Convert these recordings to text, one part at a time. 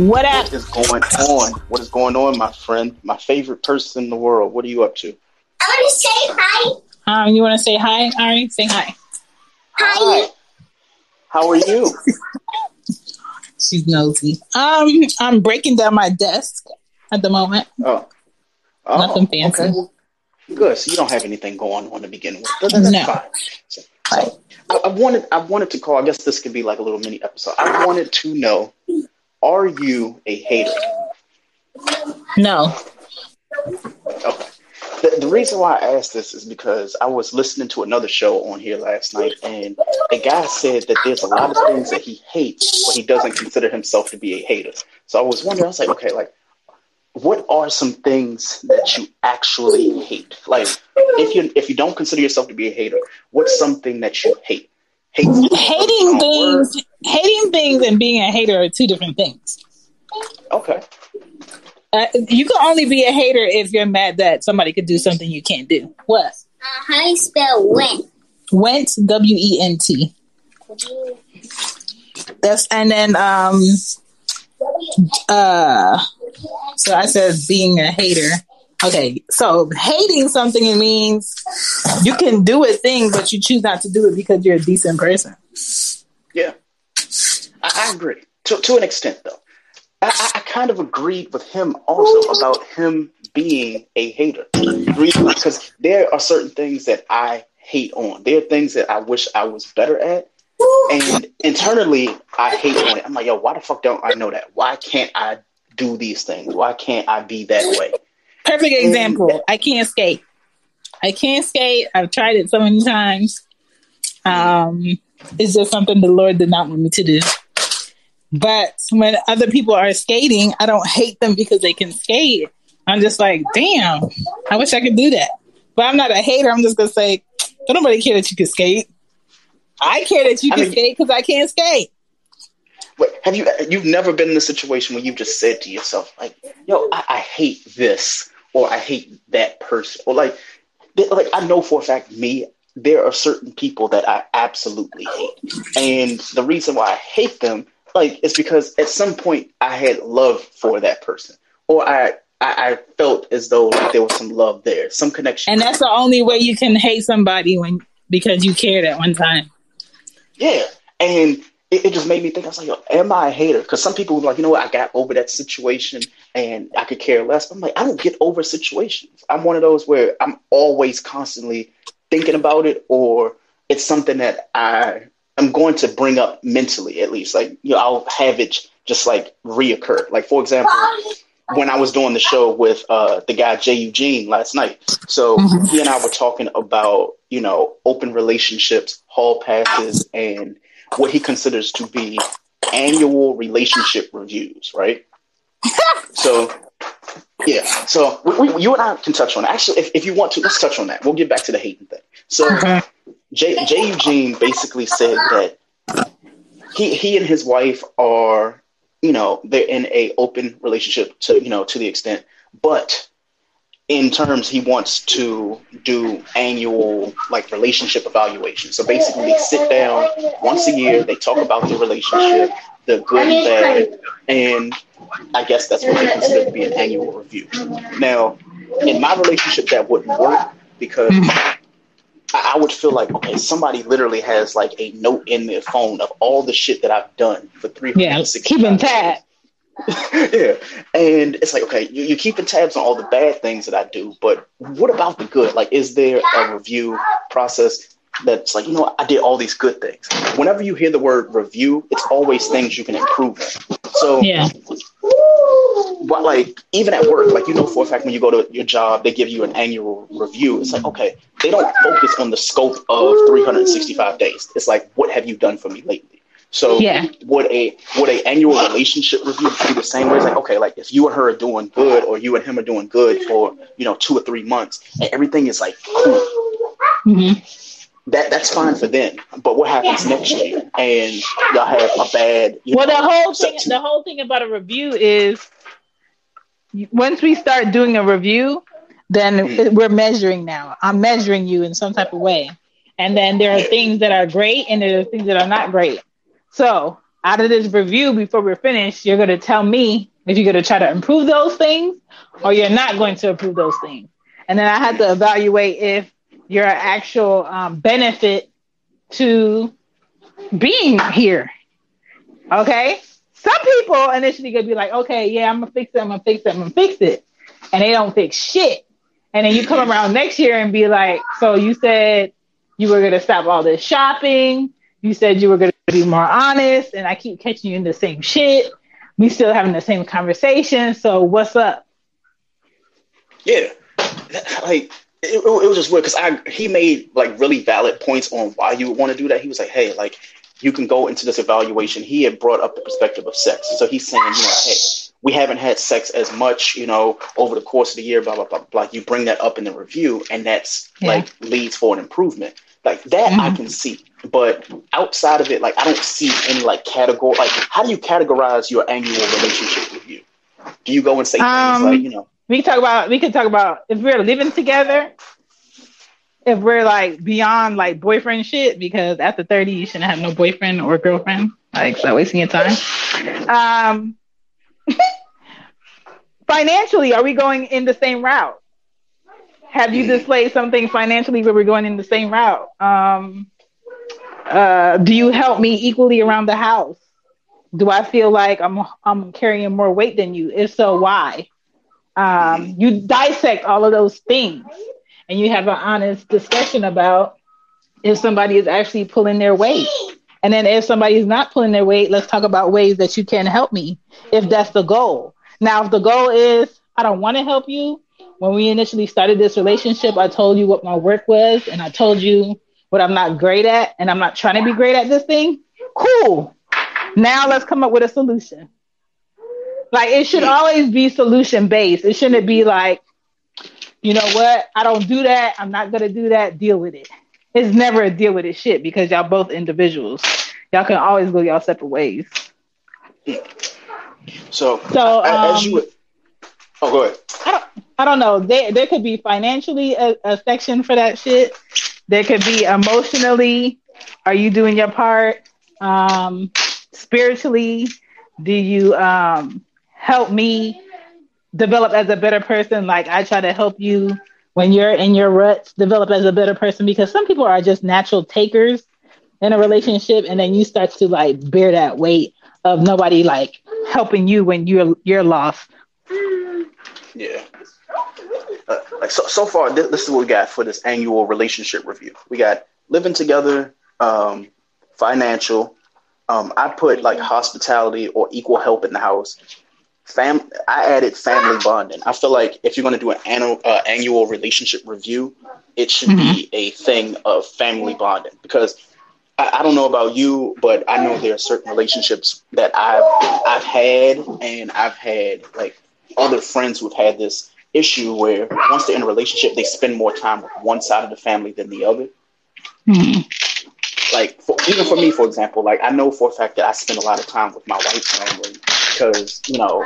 What up? What is going on? What is going on, my friend? My favorite person in the world. What are you up to? I want to say hi. Um, you want to say hi, Ari? Say hi. Hi. How are you? She's nosy. Um, I'm breaking down my desk at the moment. Oh. oh Nothing fancy. Okay. Well, good. So you don't have anything going on to begin with. But that's No. fine. So, so I, I wanted I wanted to call. I guess this could be like a little mini episode. I wanted to know: Are you a hater? No. Okay. The, the reason why I asked this is because I was listening to another show on here last night, and a guy said that there's a lot of things that he hates, but he doesn't consider himself to be a hater. So I was wondering, I was like, okay, like, what are some things that you actually hate? Like, if you if you don't consider yourself to be a hater, what's something that you hate? Hate Hating things, hating things, and being a hater are two different things. Okay. Uh, you can only be a hater if you're mad that somebody could do something you can't do. What? Uh, how do you spell went? Went W E N T. That's and then um uh so I said being a hater. Okay, so hating something it means you can do a thing, but you choose not to do it because you're a decent person. Yeah, I, I agree to to an extent, though. I, I, kind of agreed with him also about him being a hater. Because there are certain things that I hate on. There are things that I wish I was better at, and internally I hate on it. I'm like, yo, why the fuck don't I know that? Why can't I do these things? Why can't I be that way? Perfect example. I can't skate. I can't skate. I've tried it so many times. Um, it's just something the Lord did not want me to do. But when other people are skating, I don't hate them because they can skate. I'm just like, damn, I wish I could do that. But I'm not a hater. I'm just gonna say, don't nobody care that you can skate. I care that you I can mean- skate because I can't skate. Wait, have you you've never been in a situation where you've just said to yourself like, "Yo, I, I hate this," or "I hate that person," or like, th- like I know for a fact me. There are certain people that I absolutely hate, and the reason why I hate them, like, it's because at some point I had love for that person, or I I, I felt as though like, there was some love there, some connection. And that's the only way you can hate somebody when because you cared at one time. Yeah. And it, it just made me think, I was like, yo, am I a hater? Because some people were like, you know what, I got over that situation and I could care less. But I'm like, I don't get over situations. I'm one of those where I'm always constantly thinking about it or it's something that I I'm going to bring up mentally at least. Like, you know, I'll have it just like reoccur. Like for example, when I was doing the show with uh, the guy Jay Eugene last night. So he and I were talking about, you know, open relationships, hall passes, and what he considers to be annual relationship reviews, right? so yeah, so we, we, you and I can touch on it. Actually, if, if you want to, let's touch on that. We'll get back to the hating thing. So J, J. Eugene basically said that he he and his wife are, you know, they're in a open relationship to you know to the extent, but in terms he wants to do annual like relationship evaluation. So basically, they sit down once a year. They talk about the relationship, the good and bad, and I guess that's what they consider to be an annual review. Now, in my relationship, that wouldn't work because hmm. I would feel like, okay, somebody literally has like a note in their phone of all the shit that I've done for three yeah, keeping tab. yeah, and it's like, okay, you, you're keeping tabs on all the bad things that I do, but what about the good? Like, is there a review process that's like, you know, I did all these good things. Whenever you hear the word review, it's always things you can improve. So, yeah. But like, even at work, like, you know, for a fact, when you go to your job, they give you an annual review. It's like, okay, they don't focus on the scope of 365 days. It's like, what have you done for me lately? So yeah. would a would a annual relationship review be the same way? It's like, okay, like if you and her are doing good or you and him are doing good for, you know, two or three months and everything is like cool. Mm-hmm that that's fine for them. But what happens next year? And y'all have a bad. well, know, the whole thing, the whole thing about a review is once we start doing a review, then we're measuring now. I'm measuring you in some type of way, and then there are things that are great and there are things that are not great. So out of this review, before we're finished, you're going to tell me if you're going to try to improve those things or you're not going to improve those things. And then I have to evaluate if your actual um, benefit to being here. Okay. Some people initially gonna be like, okay, yeah, I'm gonna fix it, I'm gonna fix it, I'm gonna fix it. And they don't fix shit. And then you come around next year and be like, so you said you were gonna stop all this shopping. You said you were gonna be more honest, and I keep catching you in the same shit. We still having the same conversation. So what's up? Yeah. Like it, it, was just weird because I he made like really valid points on why you would want to do that. He was like, hey, like you can go into this evaluation. He had brought up the perspective of sex, so he's saying, you know, hey, we haven't had sex as much, you know, over the course of the year, blah blah blah. blah. You bring that up in the review, and that's yeah. like leads for an improvement. Like that, mm-hmm. I can see. But outside of it, like I don't see any like category. Like, how do you categorize your annual relationship review? Do you go and say um, things like, you know? we can talk about we can talk about if we're living together if we're like beyond like boyfriend shit because after 30 you shouldn't have no boyfriend or girlfriend. Like stop wasting your time. Um financially are we going in the same route? Have you displayed something financially where we're going in the same route? Um uh do you help me equally around the house? Do i feel like i'm i'm carrying more weight than you? If so why? Um, you dissect all of those things and you have an honest discussion about if somebody is actually pulling their weight. And then if somebody is not pulling their weight, let's talk about ways that you can help me if that's the goal. Now, if the goal is, I don't want to help you, when we initially started this relationship, I told you what my work was and I told you what I'm not great at and I'm not trying to be great at this thing. Cool. Now let's come up with a solution. Like it should always be solution based. It shouldn't be like, you know what? I don't do that. I'm not gonna do that. Deal with it. It's never a deal with it shit because y'all both individuals. Y'all can always go y'all separate ways. So, so um, as you would, oh, go ahead. I don't, I don't know. There, there could be financially a, a section for that shit. There could be emotionally. Are you doing your part? Um, spiritually, do you um help me develop as a better person. Like I try to help you when you're in your ruts, develop as a better person because some people are just natural takers in a relationship and then you start to like bear that weight of nobody like helping you when you're you're lost. Yeah. Uh, like so, so far, this, this, is what we got for this annual relationship review. We got living together, um, financial. Um, I put like hospitality or equal help in the house, fam I added family bonding. I feel like if you're going to do an annual uh, annual relationship review, it should mm-hmm. be a thing of family bonding because I, I, don't know about you, but I know there are certain relationships that I've I've had, and I've had like other friends who've had this issue where once they're in a relationship, they spend more time with one side of the family than the other. Mm-hmm. Like for, even for me, for example, like I know for a fact that I spend a lot of time with my wife's family because you know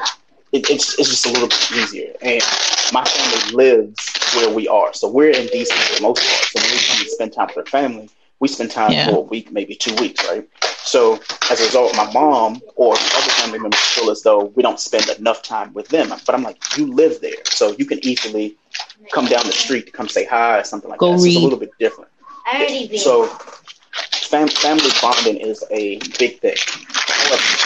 it, it's it's just a little bit easier, and my family lives where we are, so we're in DC for the most part. So when we come and spend time with our family, we spend time yeah. for a week, maybe two weeks, right? So as a result, my mom or other family members feel as though we don't spend enough time with them. But I'm like, you live there, so you can easily come down the street to come say hi or something like Go that. So it's a little bit different. I already So fam- family bonding is a big thing.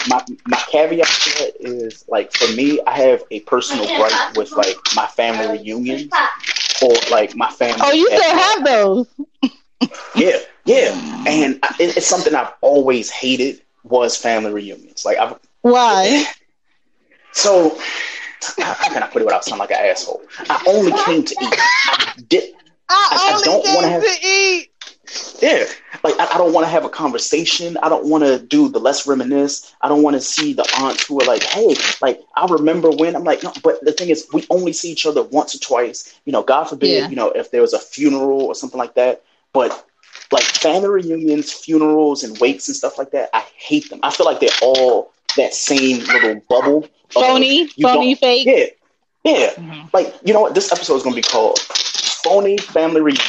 My my caveat to that is like for me, I have a personal gripe with like my family reunions or like my family. Oh, you still have those? yeah, yeah, and it's something I've always hated was family reunions. Like I've why? So how can I put it without sounding like an asshole? I only came to eat. I did. I, I, I don't want to have to eat. Yeah, like I, I don't want to have a conversation. I don't want to do the let's reminisce. I don't want to see the aunts who are like, "Hey, like I remember when." I'm like, no, but the thing is, we only see each other once or twice. You know, God forbid, yeah. you know, if there was a funeral or something like that. But like family reunions, funerals, and wakes and stuff like that, I hate them. I feel like they're all that same little bubble. Phony, phony, fake. Yeah, yeah. Mm-hmm. Like you know what? This episode is gonna be called "Phony Family Reunion."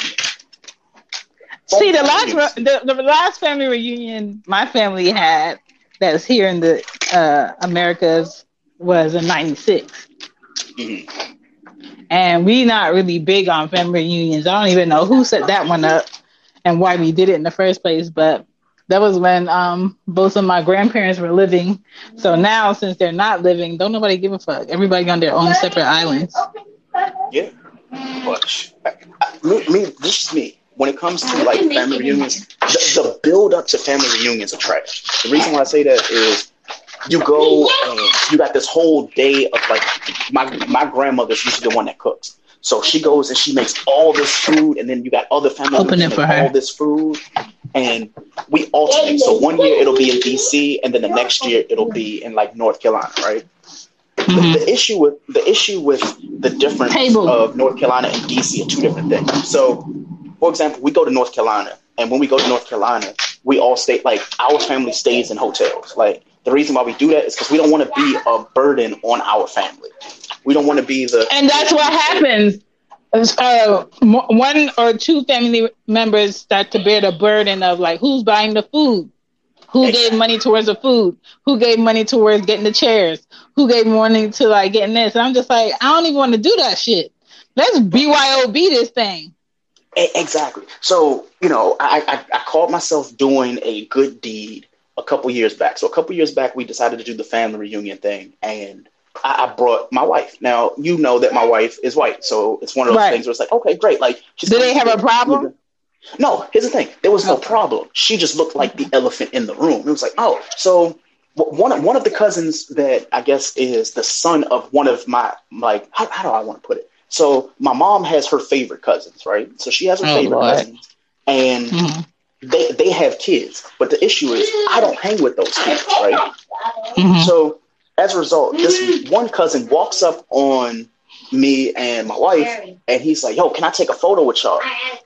See, the last the, the last family reunion my family had that's here in the uh, Americas was in '96. Mm-hmm. And we not really big on family reunions. I don't even know who set that one up and why we did it in the first place. But that was when um, both of my grandparents were living. So now, since they're not living, don't nobody give a fuck. Everybody on their own separate islands. Yeah, but me, me, this is me when it comes to like family reunions, the, the build up to family reunions are trash. The reason why I say that is you go and you got this whole day of like my my grandmother's usually the one that cooks. So she goes and she makes all this food, and then you got other family Open members for all this food, and we alternate. So one year it'll be in DC, and then the next year it'll be in like North Carolina, right? Mm-hmm. The, the, issue with the issue with the difference Table. of North Carolina and DC are two different things. So for example, we go to North Carolina, and when we go to North Carolina, we all stay like our family stays in hotels. Like the reason why we do that is because we don't want to be a burden on our family. We don't want to be the and that's what happens. Uh, one or two family members start to bear the burden of like who's buying the food, who exactly. gave money towards the food, who gave money towards getting the chairs, who gave money to like getting this. And I'm just like, I don't even want to do that shit. Let's BYOB this thing. Exactly. So, you know, I, I, I called myself doing a good deed a couple years back. So a couple years back, we decided to do the family reunion thing, and I, I, brought my wife. Now, you know that my wife is white, so it's one of those right. things where it's like, okay, great. Like, do they have a problem? No. Here's the thing: there was no oh. problem. She just looked like the elephant in the room. It was like, oh, so one of one of the cousins that I guess is the son of one of my like how, how do I want to put it? So my mom has her favorite cousins, right? So she has her oh, favorite Lord. cousins, and mm-hmm. they they have kids. But the issue is, I don't hang with those kids, right? Mm-hmm. So as a result, this one cousin walks up on me and my wife, and he's like, "Yo, can I take a photo with y'all?"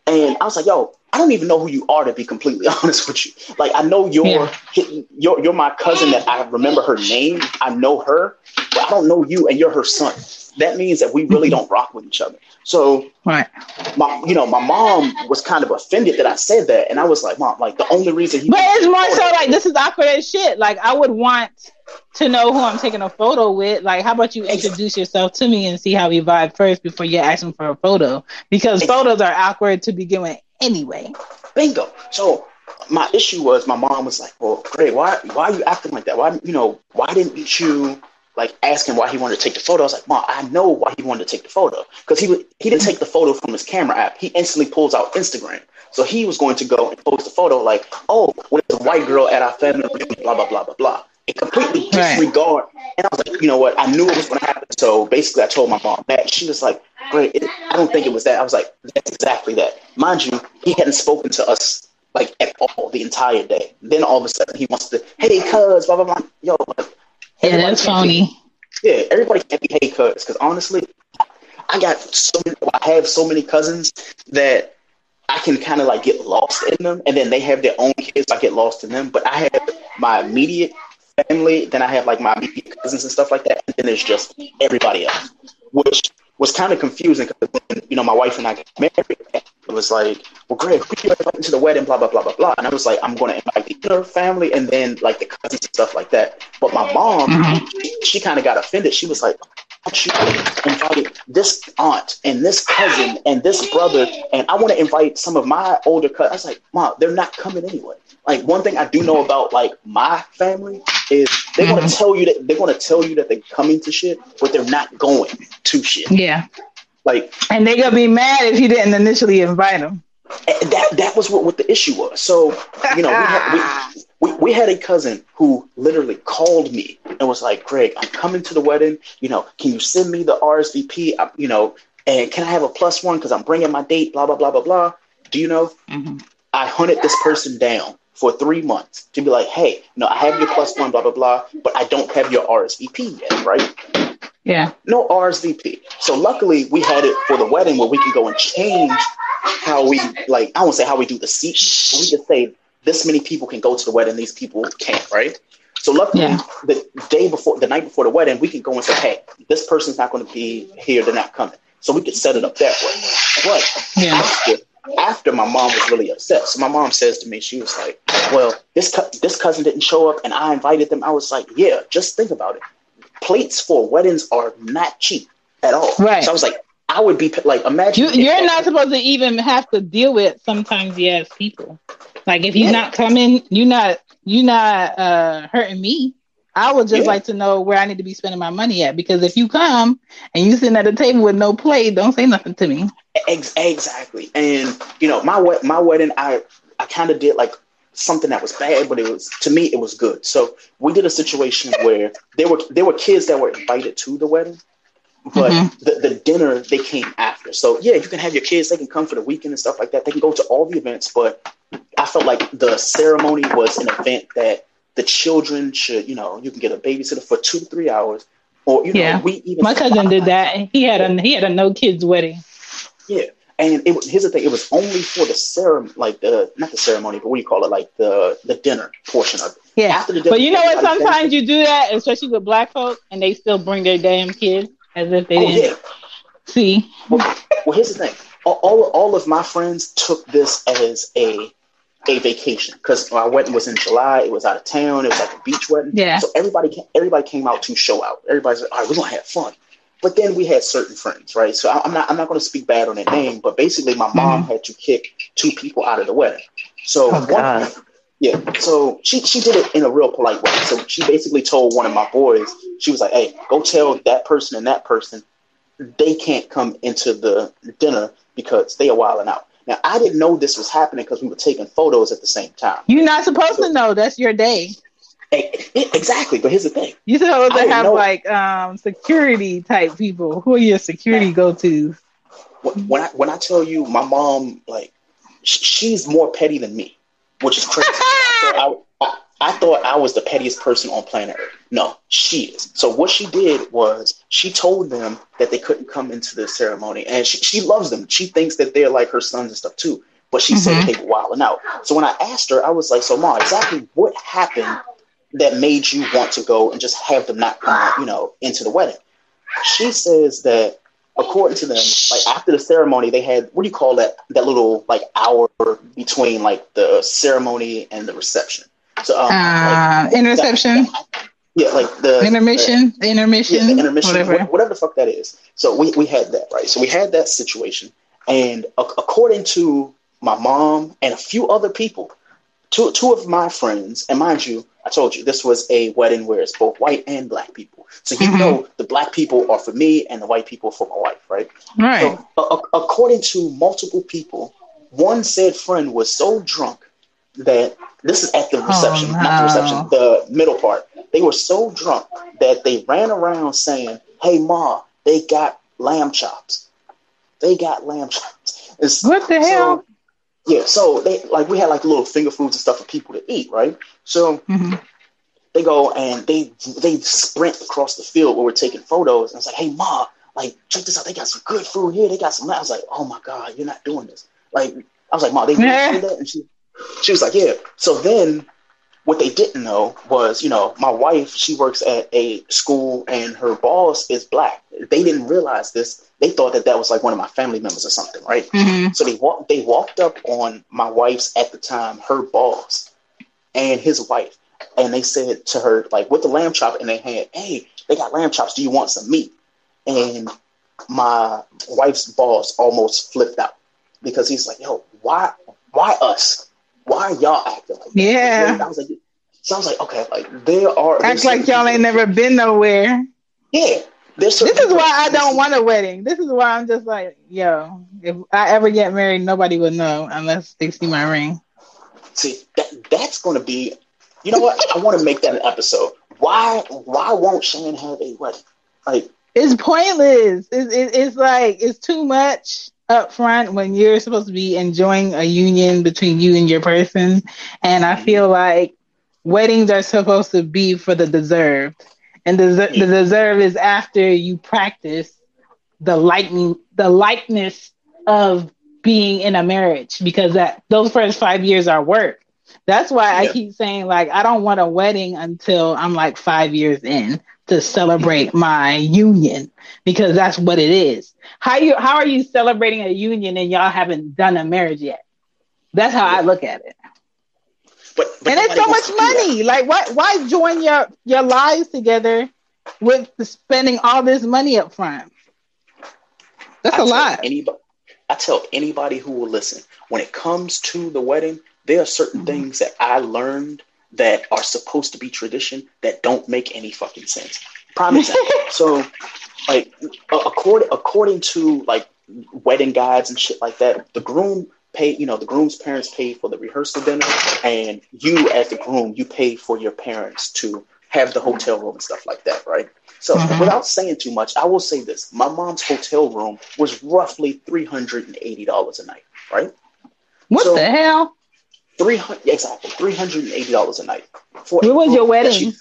And I was like, "Yo, I don't even know who you are to be completely honest with you. Like, I know you're yeah. you're you're my cousin that I remember her name. I know her, but I don't know you, and you're her son." that means that we really mm-hmm. don't rock with each other. So, right, my you know, my mom was kind of offended that I said that, and I was like, mom, like the only reason he. But it's more oh, so like this is awkward as shit. Like I would want to know who I'm taking a photo with. Like, how about you introduce yourself to me and see how we vibe first before you ask him for a photo? Because photos are awkward to begin with anyway. Bingo. So my issue was my mom was like, "Well, great, why why are you acting like that? Why you know why didn't you like asking why he wanted to take the photo. I was like, Mom, I know why he wanted to take the photo because he he didn't take the photo from his camera app. He instantly pulls out Instagram. So he was going to go and post a photo like, oh, with a white girl at our family blah blah blah blah blah. It completely disregard. And I was like, you know what? I knew it was going to happen. So basically, I told my mom that. She was like, great. It, I don't think it was that. I was like, that's exactly that. Mind you, he hadn't spoken to us like at all the entire day. Then all of a sudden he wants to, hey, cuz, blah blah blah. Yo, yeah, that's phony. Be, yeah, everybody can't be hey, cuz, because honestly, I got so many, I have so many cousins that I can kind of like get lost in them, and then they have their own kids. I get lost in them, but I have my immediate family, then I have like my cousins and stuff like that, and then there's just everybody else, which was kind of confusing because then you know my wife and I got married. It was like, well, Greg, who you invite to the wedding? Blah blah blah blah blah. And I was like, I'm going to invite the inner family and then like the cousins and stuff like that. But my mom, mm-hmm. she, kind of got offended. She was like, invite this aunt and this cousin and this brother, and I want to invite some of my older cousins. I was like, Mom, they're not coming anyway. Like one thing I do know about like my family is they're mm-hmm. gonna tell you that they're gonna tell you that they're coming to shit, but they're not going to shit. Yeah. Like, and they're gonna be mad if you didn't initially invite them. That that was what, what the issue was. So you know, we had, we, we, we had a cousin who literally called me and was like, "Greg, I'm coming to the wedding. You know, can you send me the RSVP? I, you know, and can I have a plus one because I'm bringing my date? Blah blah blah blah blah. Do you know? Mm-hmm. I hunted this person down for three months to be like, hey, no, I have your plus one, blah blah blah, but I don't have your RSVP yet, right? Yeah. No RSVP. So luckily we had it for the wedding where we can go and change how we like I won't say how we do the seat, we can say this many people can go to the wedding, these people can't, right? So luckily, yeah. the day before, the night before the wedding, we can go and say, "Hey, this person's not going to be here; they're not coming." So we could set it up that way. But yeah. after, after my mom was really upset, so my mom says to me, she was like, "Well, this co- this cousin didn't show up, and I invited them." I was like, "Yeah, just think about it. Plates for weddings are not cheap at all." Right. So I was like, I would be like, imagine you, are not supposed to even have to deal with sometimes yes people. Like if you're not coming, you're not you're not uh, hurting me. I would just yeah. like to know where I need to be spending my money at because if you come and you sitting at a table with no plate, don't say nothing to me. Exactly, and you know my my wedding, I I kind of did like something that was bad, but it was to me it was good. So we did a situation where there were there were kids that were invited to the wedding, but mm-hmm. the, the dinner they came after. So yeah, you can have your kids; they can come for the weekend and stuff like that. They can go to all the events, but I felt like the ceremony was an event that the children should, you know, you can get a babysitter for two to three hours, or you know, we even my cousin did that. He had a he had a no kids wedding. Yeah, and it here's the thing: it was only for the ceremony, like the not the ceremony, but what do you call it, like the the dinner portion of it. Yeah, After the dinner, but you know what? Sometimes you do that, especially with black folks, and they still bring their damn kids as if they oh, didn't yeah. see. Well, well, here's the thing: all, all all of my friends took this as a a vacation because our wedding was in July. It was out of town. It was like a beach wedding. Yeah. So everybody came, everybody came out to show out. Everybody's like, all right, we're gonna have fun. But then we had certain friends, right? So I'm not I'm not going to speak bad on their name, but basically my mom mm-hmm. had to kick two people out of the wedding. So oh, one, yeah, so she she did it in a real polite way. So she basically told one of my boys, she was like, "Hey, go tell that person and that person they can't come into the dinner because they are wilding out." Now, I didn't know this was happening because we were taking photos at the same time. You're not supposed so, to know. That's your day. Exactly, but here's the thing: you're supposed to have know. like um, security type people. Who are your security go tos? When I when I tell you, my mom like she's more petty than me, which is crazy. I, I, I thought I was the pettiest person on planet Earth. No, she is. So what she did was she told them that they couldn't come into the ceremony, and she, she loves them. She thinks that they're like her sons and stuff too. But she mm-hmm. said they were wilding out. So when I asked her, I was like, "So, mom, exactly what happened that made you want to go and just have them not come, you know, into the wedding?" She says that according to them, like after the ceremony, they had what do you call that? That little like hour between like the ceremony and the reception. So, um, uh, like, interception. That, yeah, like the intermission, the, the intermission, yeah, the intermission, whatever. whatever the fuck that is. So we we had that right. So we had that situation, and a- according to my mom and a few other people, two two of my friends, and mind you, I told you this was a wedding where it's both white and black people. So you mm-hmm. know the black people are for me and the white people for my wife, right? Right. So a- according to multiple people, one said friend was so drunk that this is at the oh, reception, oh, no. not the reception, the middle part. They were so drunk that they ran around saying, "Hey, ma, they got lamb chops. They got lamb chops." It's, what the so, hell? Yeah, so they like we had like little finger foods and stuff for people to eat, right? So Mm-hmm. they go and they they sprint across the field where we're taking photos, and it's like, hey ma, like check this out, they got some good food here, they got some. I was like, oh my god, you're not doing this. Like I was like, ma, they really Yeah. that, and she she was like, yeah. So then what they didn't know was, you know, my wife, she works at a school and her boss is black. They didn't realize this. They thought that that was like one of my family members or something, right? Mm-hmm. So they walked they walked up on my wife's at the time, her boss and his wife. And they said to her, like with the lamb chop in their hand, hey, they got lamb chops. Do you want some meat? And my wife's boss almost flipped out because he's like, yo, why why us? Why are y'all acting like that? Yeah. I was like, so I was like, okay, like there are Act like y'all ain't never been nowhere. Yeah. This is people- why I don't want a wedding. This is why I'm just like, yo, if I ever get married, nobody would know unless they see my ring. See, that that's going to be. You know what? I want to make that an episode. Why? Why won't Shane have a wedding? Like, It's pointless. It's, it, it's like it's too much up front when you're supposed to be enjoying a union between you and your person. And I mm-hmm. feel like weddings are supposed to be for the deserved, and the, the deserve is after you practice the liking the likeness of being in a marriage because that those first five years are work. That's why I keep saying like I don't want a wedding until I'm like five years in to celebrate my union because that's what it is. How you how are you celebrating a union and y'all haven't done a marriage yet? That's how I look at it. but, but and it's so much to do that. money. Like why why join your your lives together with spending all this money up front? That's I a lot. Anybody, I tell anybody who will listen when it comes to the wedding, there are certain Mhm. things that I learned that are supposed to be tradition that don't make any fucking sense. Prime example. so, like, according according to like wedding guides and shit like that, the groom pay. You know, the groom's parents pay for the rehearsal dinner, and you as the groom, you pay for your parents to have the hotel room and stuff like that, right? So, Mhm. without saying too much, I will say this: my mom's hotel room was roughly three hundred and eighty dollars a night, right? What So- the hell? Three hundred exactly three hundred and eighty dollars a night. For Where was your wedding? she-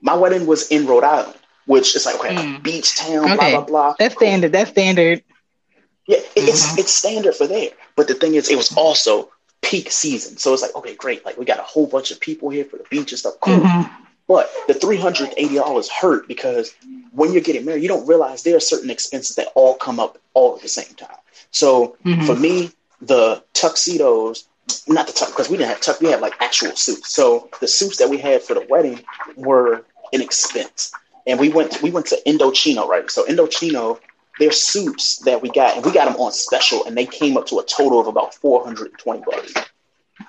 my wedding was in Rhode Island, which is like okay, Mm. beach town, Okay. blah blah blah. That's Cool. standard. That's standard. Yeah, it- it's it's standard for there. But the thing is, it was also peak season, so it's like okay, great. Like we got a whole bunch of people here for the beach and stuff. Cool. Mhm. But the three hundred eighty dollars hurt because when you're getting married, you don't realize there are certain expenses that all come up all at the same time. So Mhm. for me, the tuxedos, not the tux, because we didn't have tux, we had like actual suits. So the suits that we had for the wedding were an expense, and we went we went to Indochino, right? So Indochino, their suits that we got, and we got them on special, and they came up to a total of about four hundred and twenty bucks.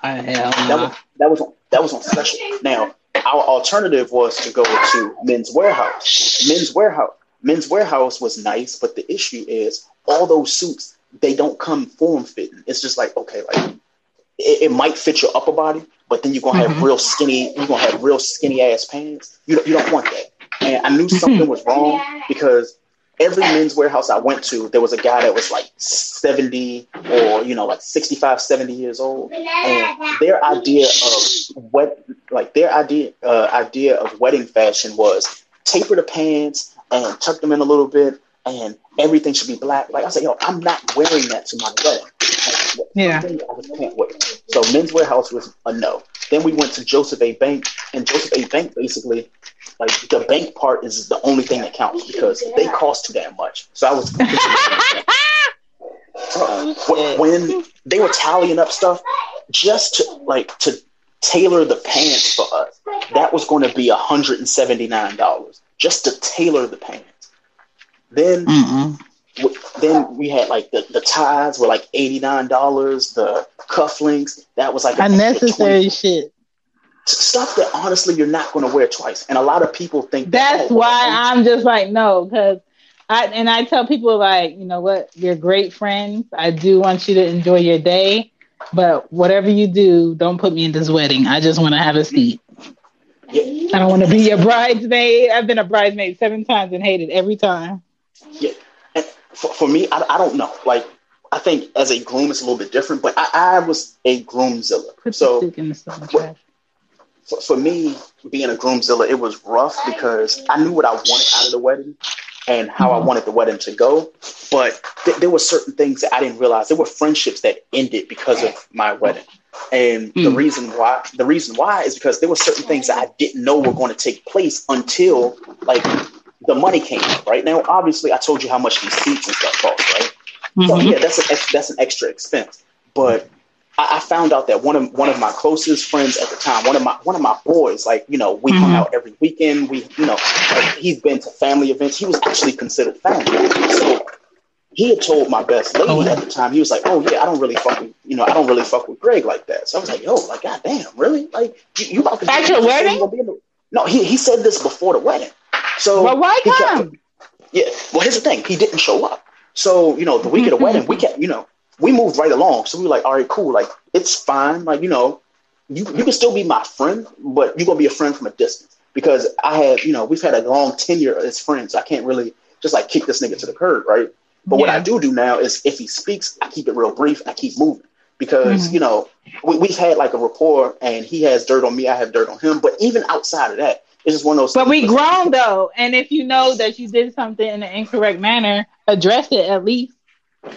I, hell That was that was on, that was on special. Now our alternative was to go to Men's Wearhouse. Men's Wearhouse. Men's Wearhouse was nice, but the issue is all those suits they don't come form fitting. It's just like okay, like it, it might fit your upper body, but then you're gonna have Mhm. real skinny. You're gonna have real skinny ass pants. You don't, you don't want that. And I knew something was wrong because every men's wearhouse I went to, there was a guy that was like 70 or you know like 65, 70 years old, and their idea of what like their idea uh, idea of wedding fashion was taper the pants and tuck them in a little bit and everything should be black like i said yo i'm not wearing that to my wedding Yeah. I just can't wait. so men's wearhouse was a no then we went to joseph a bank and joseph a bank basically like the bank part is the only thing that counts because they cost too damn much so i was Oh, when, they were tallying up stuff just to like to tailor the pants for us that was going to be $179 just to tailor the pants then Mm-mm. Then we had like the, the ties were like $89 the cufflinks that was like Unnecessary 20 shit. stuff that honestly you're not going to wear twice and a lot of people think that, That's oh, why I'm just like no, because I and I tell people like you know what, you're great friends. I do want you to enjoy your day, but whatever you do, don't put me in this wedding. I just want to have a seat. yeah, I don't want to be your bridesmaid. I've been a bridesmaid seven times and hated every time. Yeah, for, for me, I, I don't know. Like I think as a groom, it's a little bit different. But I, I was a groomzilla. Put so the stick in the stomach trash. for, for me, being a groomzilla, it was rough because I knew what I wanted out of the wedding and how I wanted the wedding to go. But th- there were certain things that I didn't realize. There were friendships that ended because of my wedding. And the Mm. reason why the reason why is because there were certain things that I didn't know were going to take place until like the money came right? Now obviously I told you how much these seats and stuff cost, right? So Mhm. yeah, that's a, that's an extra expense. But I, I found out that one of one of my closest friends at the time, one of my one of my boys, like you know, we hung Mhm. out every weekend. We you know, like, he's been to family events. He was actually considered family. So he had told my best lady Oh, wow. at the time. He was like, "Oh yeah, I don't really fuck with you know, I don't really fuck with Greg like that." So I was like, "Yo, like goddamn, really? Like you, you about to At your you wedding? be in the-" No, he he said this before the wedding. So Well, why he kept- come? yeah. Well, here's the thing. He didn't show up. So, you know, the week of the wedding, we kept, you know, we moved right along. So we were like, all right, cool. Like, it's fine. Like, you know, you, you can still be my friend, but you're going to be a friend from a distance. Because I have, you know, we've had a long tenure as friends. I can't really just like kick this nigga to the curb, right? But what I do do now is if he speaks, I keep it real brief. I keep moving. Because, Mhm. you know, we, we've had like a rapport and he has dirt on me. I have dirt on him. But even outside of that, it's just one of those But we grown though, and if you know that you did something in an incorrect manner, address it at least.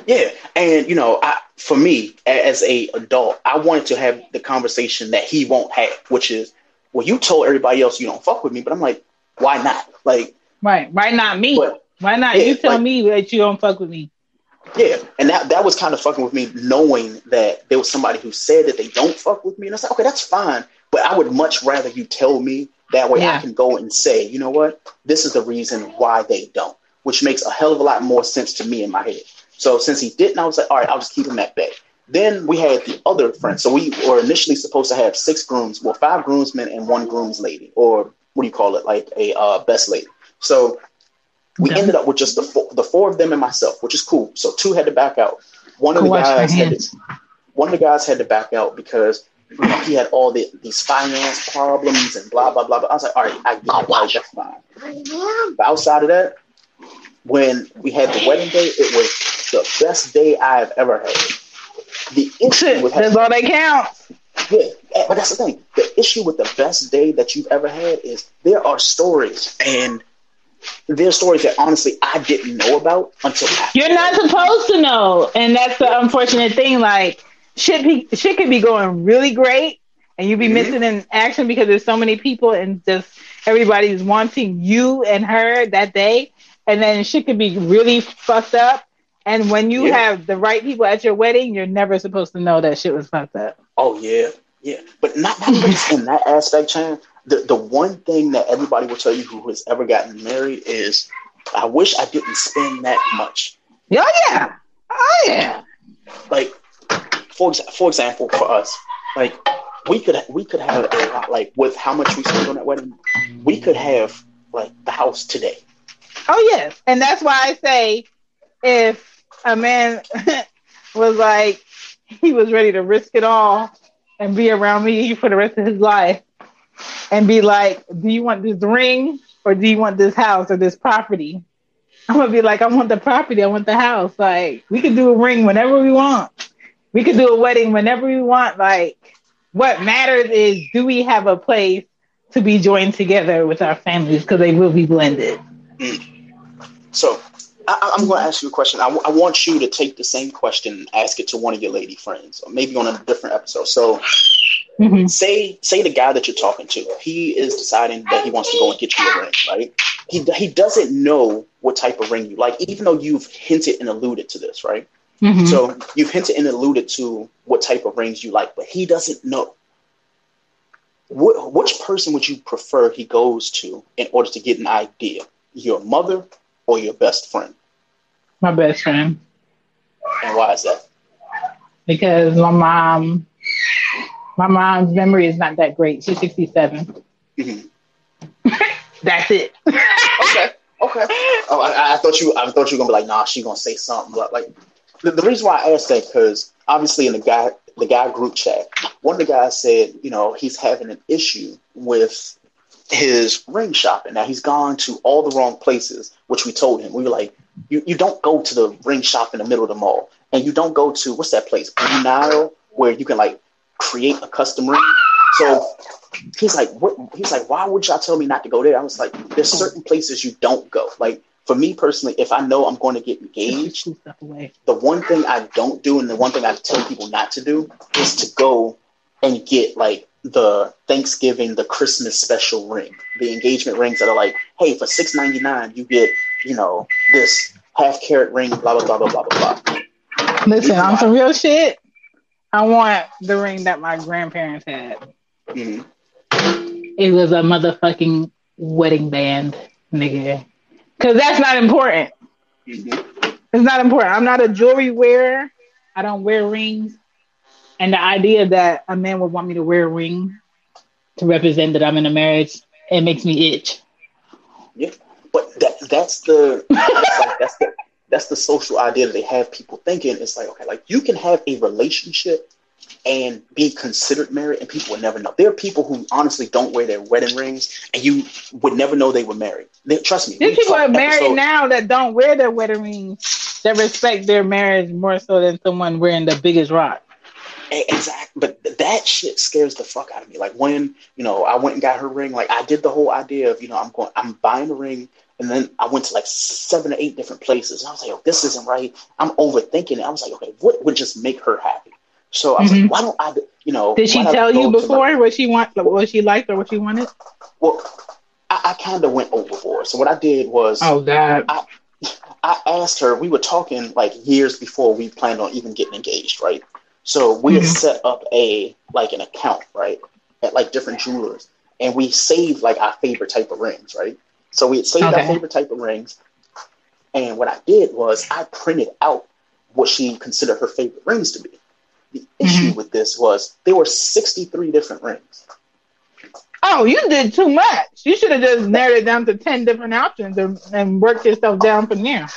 Yeah, and you know, I, for me as a adult, I wanted to have the conversation that he won't have, which is, well, you told everybody else you don't fuck with me, but I'm like, why not? Like, Right? Why not me? but Why not Yeah, you tell like- me that you don't fuck with me? yeah, and that that was kind of fucking with me, knowing that there was somebody who said that they don't fuck with me, and I said, okay, that's fine, but I would much rather you tell me that way. Yeah. I can go and say, you know what, this is the reason why they don't, which makes a hell of a lot more sense to me in my head. So since he didn't, I was like, all right, I'll just keep him at bay. Then we had the other friends. So we were initially supposed to have six grooms, well, five groomsmen and one groom's lady, or what do you call it, like a uh, best lady. So we Okay. ended up with just the four, the four of them and myself, which is cool. So two had to back out. One of the guys had to, one of the guys had to back out because he had all the, these finance problems and blah blah blah. But I was like, all right, I get it, oh, like, that's fine. But outside of that, when we had the wedding day, it was the best day I've ever had. The issue with That's all that counts. yeah, but that's the thing. The issue with the best day that you've ever had is there are stories, and there are stories that honestly I didn't know about until after. You're not supposed to know, and that's the unfortunate thing. Like shit, be, shit could be going really great, and you be Mhm. missing in action because there's so many people, and just everybody's wanting you and her that day, and then shit could be really fucked up. And when you Yeah. have the right people at your wedding, you're never supposed to know that shit was fucked up. Oh yeah, yeah, but not not in that aspect, Chan. The the one thing that everybody will tell you who has ever gotten married is, I wish I didn't spend that much. Oh yeah, oh yeah. Like, for for example, for us, like we could we could have a lot like with how much we spent on that wedding, we could have like the house today. Oh yes, and that's why I say if a man was like he was ready to risk it all and be around me for the rest of his life and be like, "Do you want this ring or do you want this house or this property?" I'm gonna be like, "I want the property. I want the house. Like we can do a ring whenever we want. We can do a wedding whenever we want. Like what matters is do we have a place to be joined together with our families because they will be blended." So I, I'm going to ask you a question. I, w- I want you to take the same question and ask it to one of your lady friends, or maybe on a different episode. So Mhm. say say the guy that you're talking to, he is deciding that he wants to go and get you a ring, right? He he doesn't know what type of ring you like, even though you've hinted and alluded to this, right? Mhm. So you've hinted and alluded to what type of rings you like, but he doesn't know. Wh- which person would you prefer he goes to in order to get an idea? Your mother or your best friend? my best friend And why is that? because my mom my mom's memory is not that great she's 67 Mhm. that's it Okay, okay. Oh, I, I thought you. I thought you were gonna be like, nah, she gonna say something. But like the, the reason why I asked that because obviously in the guy the guy group chat, one of the guys said, you know, he's having an issue with his ring shopping. Now he's gone to all the wrong places, which we told him. We were like, you, you don't go to the ring shop in the middle of the mall. and you don't go to what's that place, Blue Nile, where you can like create a custom ring. So he's like, what? He's like, why would y'all tell me not to go there? I was like, there's certain places you don't go. Like for me personally, if I know I'm going to get engaged, the one thing I don't do and the one thing I tell people not to do is to go and get like the Thanksgiving, the Christmas special ring, the engagement rings that are like, hey, for six ninety nine, you get, you know, this half carat ring, blah blah blah blah blah blah blah. Listen, on some real shit. I want the ring that my grandparents had. Mm-hmm. It was a motherfucking wedding band, nigga. Because that's not important. Mm-hmm. It's not important. I'm not a jewelry wearer. I don't wear rings. And the idea that a man would want me to wear a ring to represent that I'm in a marriage, it makes me itch. Yeah, but that, that's the that's, like, that's the that's the social idea that they have people thinking. It's like okay, like you can have a relationship and be considered married, and people would never know. There are people who honestly don't wear their wedding rings, and you would never know they were married. They, trust me. There's people are married episode, now that don't wear their wedding rings that respect their marriage more so than someone wearing the biggest rock. Exactly, but that shit scares the fuck out of me. Like when you know I went and got her ring, like I did the whole idea of you know I'm going, I'm buying a ring, and then I went to like seven or eight different places. And I was like, oh, this isn't right. I'm overthinking it. I was like, okay, what would just make her happy? So I was mm-hmm. like, why don't I, you know? Did she tell you before what she want, what she liked or what she wanted? Well, I, I kind of went overboard. So what I did was, oh God, I, I asked her. We were talking like years before we planned on even getting engaged, right? So we mm-hmm. had set up a like an account, right, at like different jewelers, and we saved like our favorite type of rings, right? So we had saved okay. our favorite type of rings, and what I did was I printed out what she considered her favorite rings to be. The mm-hmm. issue with this was there were 63 different rings. Oh, you did too much. You should have just narrowed it down to 10 different options and, and worked yourself down from there.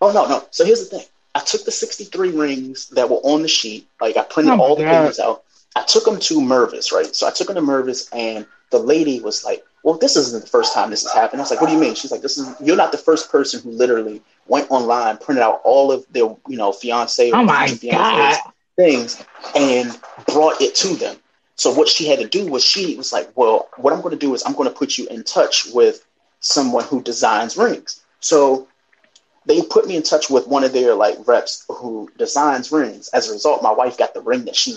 Oh, no, no. So here's the thing I took the 63 rings that were on the sheet, like I printed oh all the God. pages out. I took them to Mervis, right? So I took them to Mervis, and the lady was like, "Well, this isn't the first time this has happened." I was like, "What do you mean?" She's like, "This is you're not the first person who literally went online, printed out all of their, you know, fiance or oh my God. Things, and brought it to them." So what she had to do was she was like, "Well, what I'm going to do is I'm going to put you in touch with someone who designs rings." So they put me in touch with one of their like reps who designs rings. As a result, my wife got the ring that she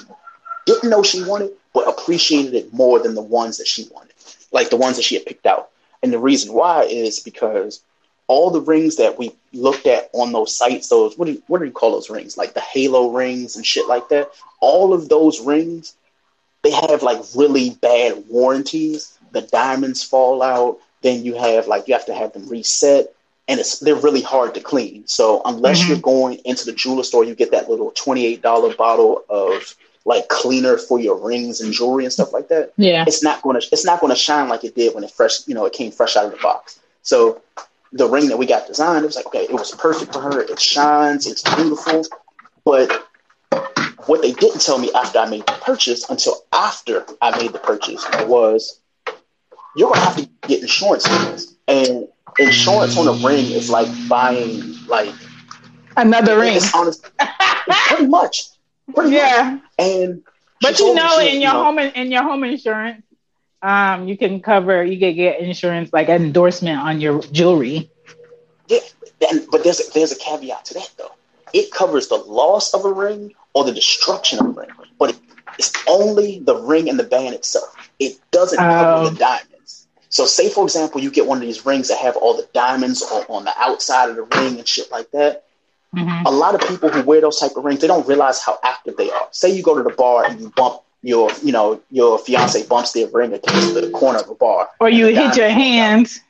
didn't know she wanted, but appreciated it more than the ones that she wanted, like the ones that she had picked out. And the reason why is because all the rings that we looked at on those sites, those what do you, what do you call those rings? Like the halo rings and shit like that. All of those rings, they have like really bad warranties. The diamonds fall out. Then you have like you have to have them reset and it's they're really hard to clean. So unless mm-hmm. you're going into the jeweler store, you get that little twenty eight dollar bottle of like cleaner for your rings and jewelry and stuff like that. Yeah, it's not gonna it's not gonna shine like it did when it fresh you know it came fresh out of the box. So the ring that we got designed, it was like okay, it was perfect for her. It shines, it's beautiful, but what they didn't tell me after I made the purchase until after I made the purchase was you're gonna have to get insurance for this. And insurance on a ring is like buying like another ring. Honest, pretty much. Pretty yeah. Much. And but you know, in your know, home in your home insurance, um, you can cover you can get insurance like endorsement on your jewelry. Yeah, but there's a, there's a caveat to that though. It covers the loss of a ring or the destruction of a ring, but it, it's only the ring and the band itself. It doesn't cover the diamonds. So, say for example, you get one of these rings that have all the diamonds on, on the outside of the ring and shit like that. Mm-hmm. A lot of people who wear those type of rings, they don't realize how active they are. Say you go to the bar and you bump your, you know, your fiance bumps their ring against the corner of a bar, or you hit your hands.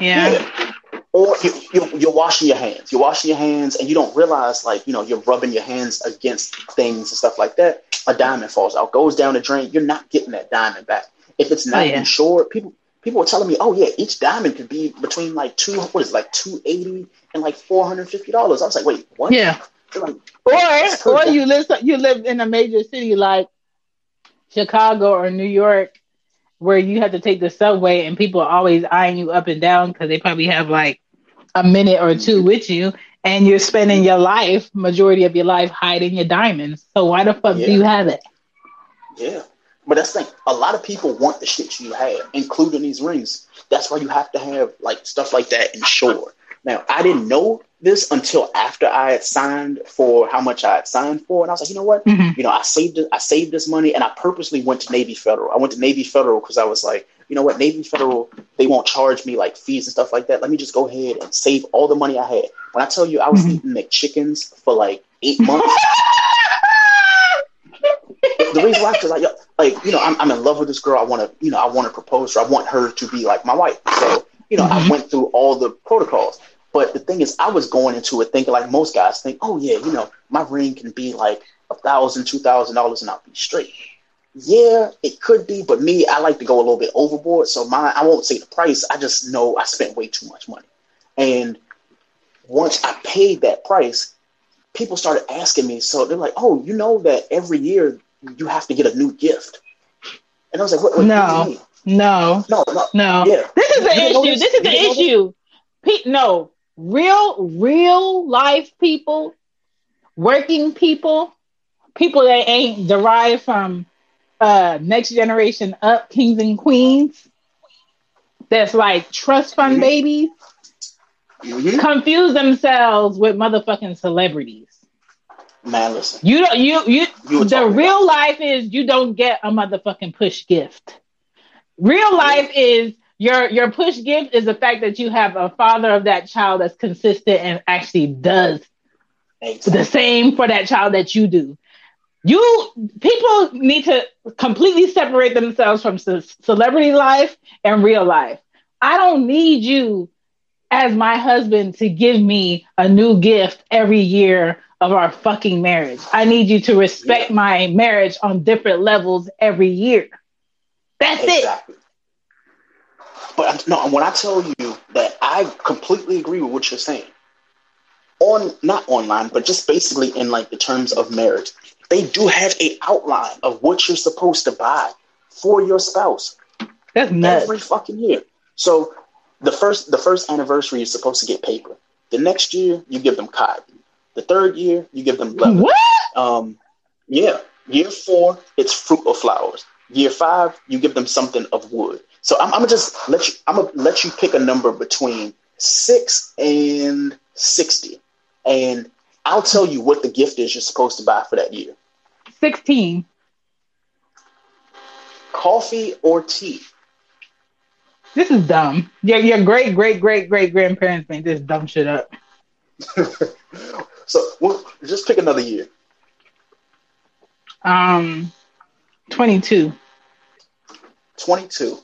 Yeah. yeah. Or you, you, you're washing your hands. You're washing your hands, and you don't realize, like, you know, you're rubbing your hands against things and stuff like that. A diamond falls out, goes down the drain. You're not getting that diamond back. If it's not oh, yeah. insured, people people were telling me, oh yeah, each diamond could be between like two what is it, like two eighty and like four hundred fifty dollars. I was like, wait, what? Yeah. Like, or or you live you live in a major city like Chicago or New York, where you have to take the subway and people are always eyeing you up and down because they probably have like a minute or two with you, and you're spending your life, majority of your life, hiding your diamonds. So why the fuck Yeah. do you have it? Yeah. But that's the thing. A lot of people want the shit you have, including these rings. That's why you have to have like stuff like that insured. Now, I didn't know this until after I had signed for how much I had signed for, and I was like, you know what? Mhm. You know, I saved. I saved this money, and I purposely went to Navy Federal. I went to Navy Federal because I was like, you know what? Navy Federal, they won't charge me like fees and stuff like that. Let me just go ahead and save all the money I had. When I tell you, I was Mhm. eating McChickens for like eight months. the reason why, because like, yo- like you know, I'm, I'm in love with this girl. I want to, you know, I want to propose her. I want her to be like my wife. So, you know, I Mhm. went through all the protocols. But the thing is, I was going into it thinking like most guys think, oh yeah, you know, my ring can be like a thousand, two thousand dollars, and I'll be straight. Yeah, it could be, but me, I like to go a little bit overboard. So my, I won't say the price. I just know I spent way too much money. And once I paid that price, people started asking me. So they're like, "Oh, you know that every year you have to get a new gift." And I was like, "What? what No. do you mean?" No, no, no." no. Yeah, This is You the didn't issue. this? This is You the didn't know this? issue. Pe- no, real, real life people, working people, people that ain't derived from uh next generation up kings and queens. That's like trust fund Mhm. babies Mhm. confuse themselves with motherfucking celebrities. man. Listen, You don't you you You the real life is you don't get a motherfucking push gift. Real life is your your push gift is the fact that you have a father of that child that's consistent and actually does exactly. the same for that child that you do. You people need to completely separate themselves from ce- celebrity life and real life. I don't need you as my husband to give me a new gift every year of our fucking marriage. I need you to respect Yeah. my marriage on different levels every year. That's it. But no, when I tell you that I completely agree with what you're saying, on not online, but just basically in like the terms of marriage, they do have a outline of what you're supposed to buy for your spouse That's nuts. every fucking year. So the first the first anniversary is supposed to get paper. The next year you give them cotton. The third year you give them leather. What? Um, yeah. Year four, it's fruit or flowers. Year five, you give them something of wood. So I'm, I'm gonna just let you. I'm gonna let you pick a number between six and sixty, and I'll tell you what the gift is you're supposed to buy for that year: 16. coffee or tea. This is dumb. Your, your great, great, great, great grandparents made this dumb shit up. So well, just pick another year. Um, 22. Twenty-two,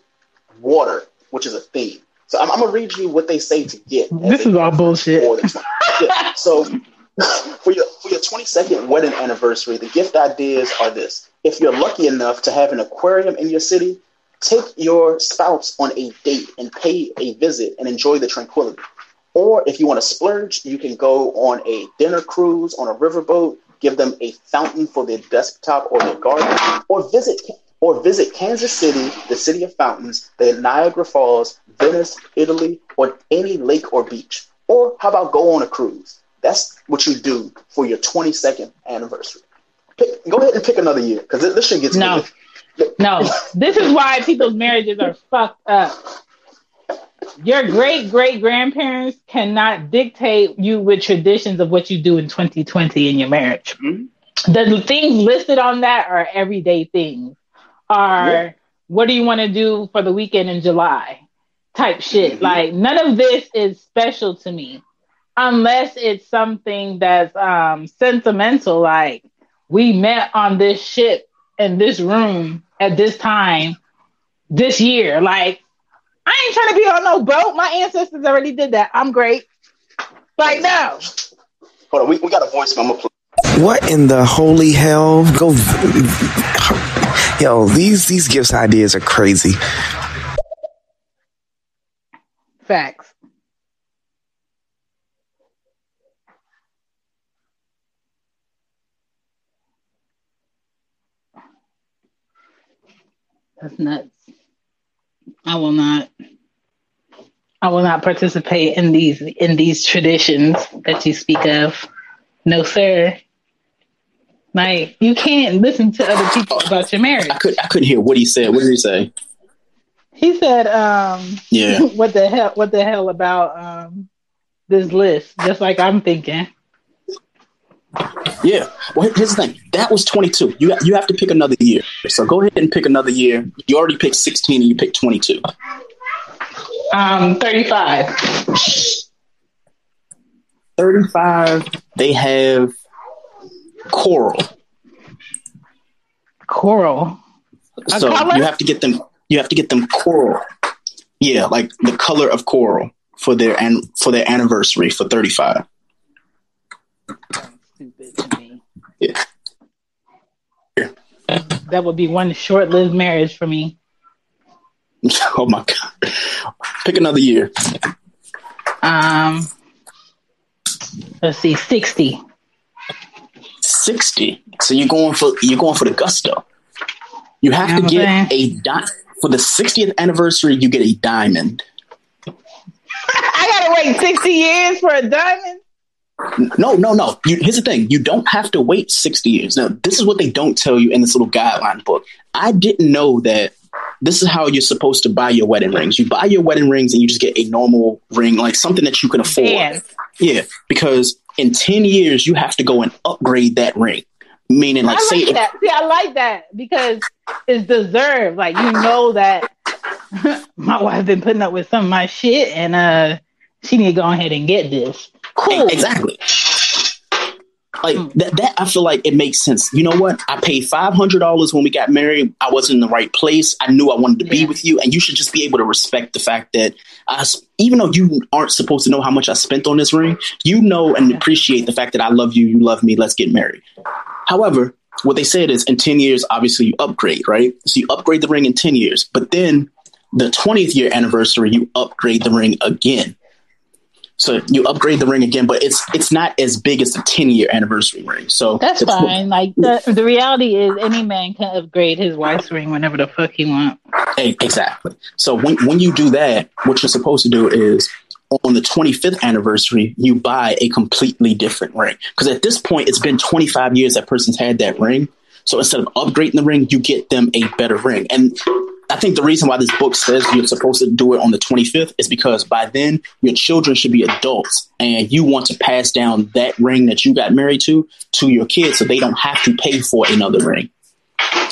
water, which is a theme. So I'm, I'm gonna read you what they say to get. This is all bullshit. for the 20 yeah, so for your for your 22nd wedding anniversary, the gift ideas are this. If you're lucky enough to have an aquarium in your city, take your spouse on a date and pay a visit and enjoy the tranquility. Or if you want to splurge, you can go on a dinner cruise on a riverboat, give them a fountain for their desktop or their garden, or visit or visit Kansas City, the city of fountains, the Niagara Falls, Venice, Italy, or any lake or beach. Or how about go on a cruise? That's what you do for your 22nd anniversary. Pick, go ahead and pick another year because this shit gets No. No, this is why people's marriages are fucked up. Your great great grandparents cannot dictate you with traditions of what you do in 2020 in your marriage. Mhm. The things listed on that are everyday things. Are Yeah. what do you want to do for the weekend in July? Type shit. Mhm. Like none of this is special to me unless it's something that's um sentimental like we met on this ship in this room at this time this year. Like, I ain't trying to be on no boat. My ancestors already did that. I'm great. Like, no. Hold on, we, we got a voice memo. Play. What in the holy hell? Go, yo, these these gifts ideas are crazy. Facts. That's nuts. I will not. I will not participate in these in these traditions that you speak of. No, sir. Like you can't listen to other people about your marriage. I could I couldn't hear what he said. What did he say? He said, um, Yeah. what the hell what the hell about um this list? Just like I'm thinking. Yeah. Well, here's the thing. That was 22. You you have to pick another year. So go ahead and pick another year. You already picked 16 and you picked 22. Um, 35. 35. They have coral. Coral. A So color? you have to get them. You have to get them coral. Yeah, like the color of coral for their and for their anniversary for 35. Stupid to me. Yeah. That would be one short lived marriage for me. Oh my god. Pick another year. Um, let's see, 60. 60. So you're going for you're going for the gusto. You have You to get I'm a di- for the 60th anniversary. You get a diamond. I gotta wait 60 years for a diamond? No, no, no. You, here's the thing: you don't have to wait 60 years. Now, this is what they don't tell you in this little guideline book. I didn't know that this is how you're supposed to buy your wedding rings. You buy your wedding rings and you just get a normal ring, like something that you can afford. Dance. Yeah, because in 10 years you have to go and upgrade that ring. Meaning, like, I say like that. See, I like that because it's deserved. Like you know that my wife been putting up with some of my shit, and uh, she need to go ahead and get this. Cool. Exactly. Like Hmm. that, that, I feel like it makes sense. You know what? I paid five hundred dollars when we got married. I wasn't in the right place. I knew I wanted to be with you, and you should just be able to respect the fact that I, even though you aren't supposed to know how much I spent on this ring, you know and appreciate the fact that I love you. You love me. Let's get married. However, what they said is in ten years, obviously you upgrade, right? So you upgrade the ring in ten years, but then the twentieth year anniversary, you upgrade the ring again. So you upgrade the ring again, but it's it's not as big as the ten year anniversary ring. So That's fine. Like the, the reality is, any man can upgrade his wife's ring whenever the fuck he wants. Exactly. So when when you do that, what you're supposed to do is on the 25th anniversary, you buy a completely different ring. Because at this point, it's been 25 years that person's had that ring. So instead of upgrading the ring, you get them a better ring. And I think the reason why this book says you're supposed to do it on the 25th is because by then your children should be adults and you want to pass down that ring that you got married to to your kids so they don't have to pay for another ring.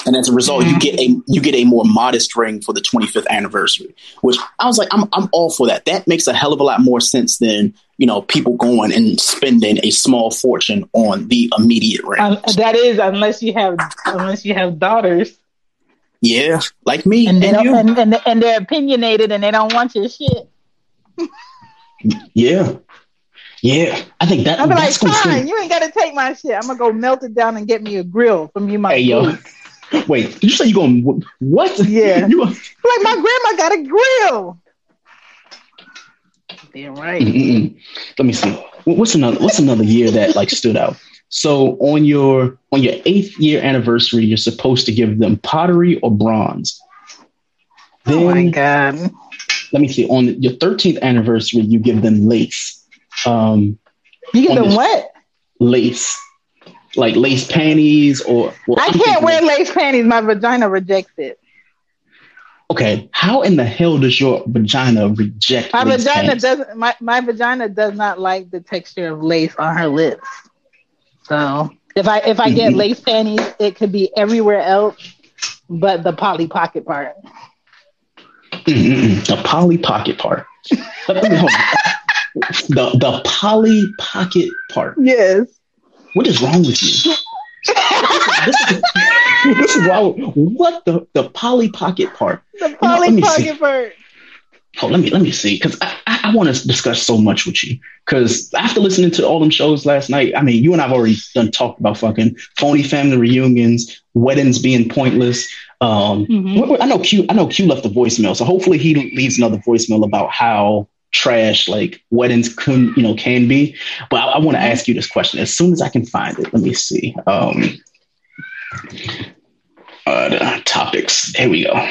And as a result, you get a you get a more modest ring for the 25th anniversary, which I was like, I'm I'm all for that. That makes a hell of a lot more sense than you know people going and spending a small fortune on the immediate ring. Um, that is, unless you have unless you have daughters, yeah, like me and and, you. and, and, and they're opinionated and they don't want your shit. yeah, yeah. I think that I'm like, that's gonna fine, you ain't gotta take my shit. I'm gonna go melt it down and get me a grill from you, my Hey yo, wait. Did you say you going what? Yeah. you, Like my grandma got a grill. Damn right. Mm-mm. Let me see. What's another What's another year that like stood out? So on your on your eighth year anniversary, you're supposed to give them pottery or bronze. Then Oh my god. let me see. On your thirteenth anniversary, you give them lace. Um, You on them what? lace, like lace panties or. well, I can't wear lace panties. My vagina rejects it. Okay, how in the hell does your vagina reject? My lace vagina panties? doesn't. My, my vagina does not like the texture of lace on her lips. So if I if I get lace panties, it could be everywhere else, but the Polly Pocket part. Mm-mm-mm. The Polly Pocket part. Let me- hold on. the the Polly Pocket part. Yes. What is wrong with you? this, is, this is wrong. What the the Polly Pocket part? The Polly. Pocket part. Oh, let me let me see because I, I, want to discuss so much with you. Because after listening to all them shows last night, I mean, you and I've already done talked about fucking phony family reunions, weddings being pointless. Um, Mhm. what- I know Q. I know Q left a voicemail, so hopefully he leaves another voicemail about how trash like weddings can you know can be. But I, I want to ask you this question as soon as I can find it. Let me see. Um, uh, topics. Here we go.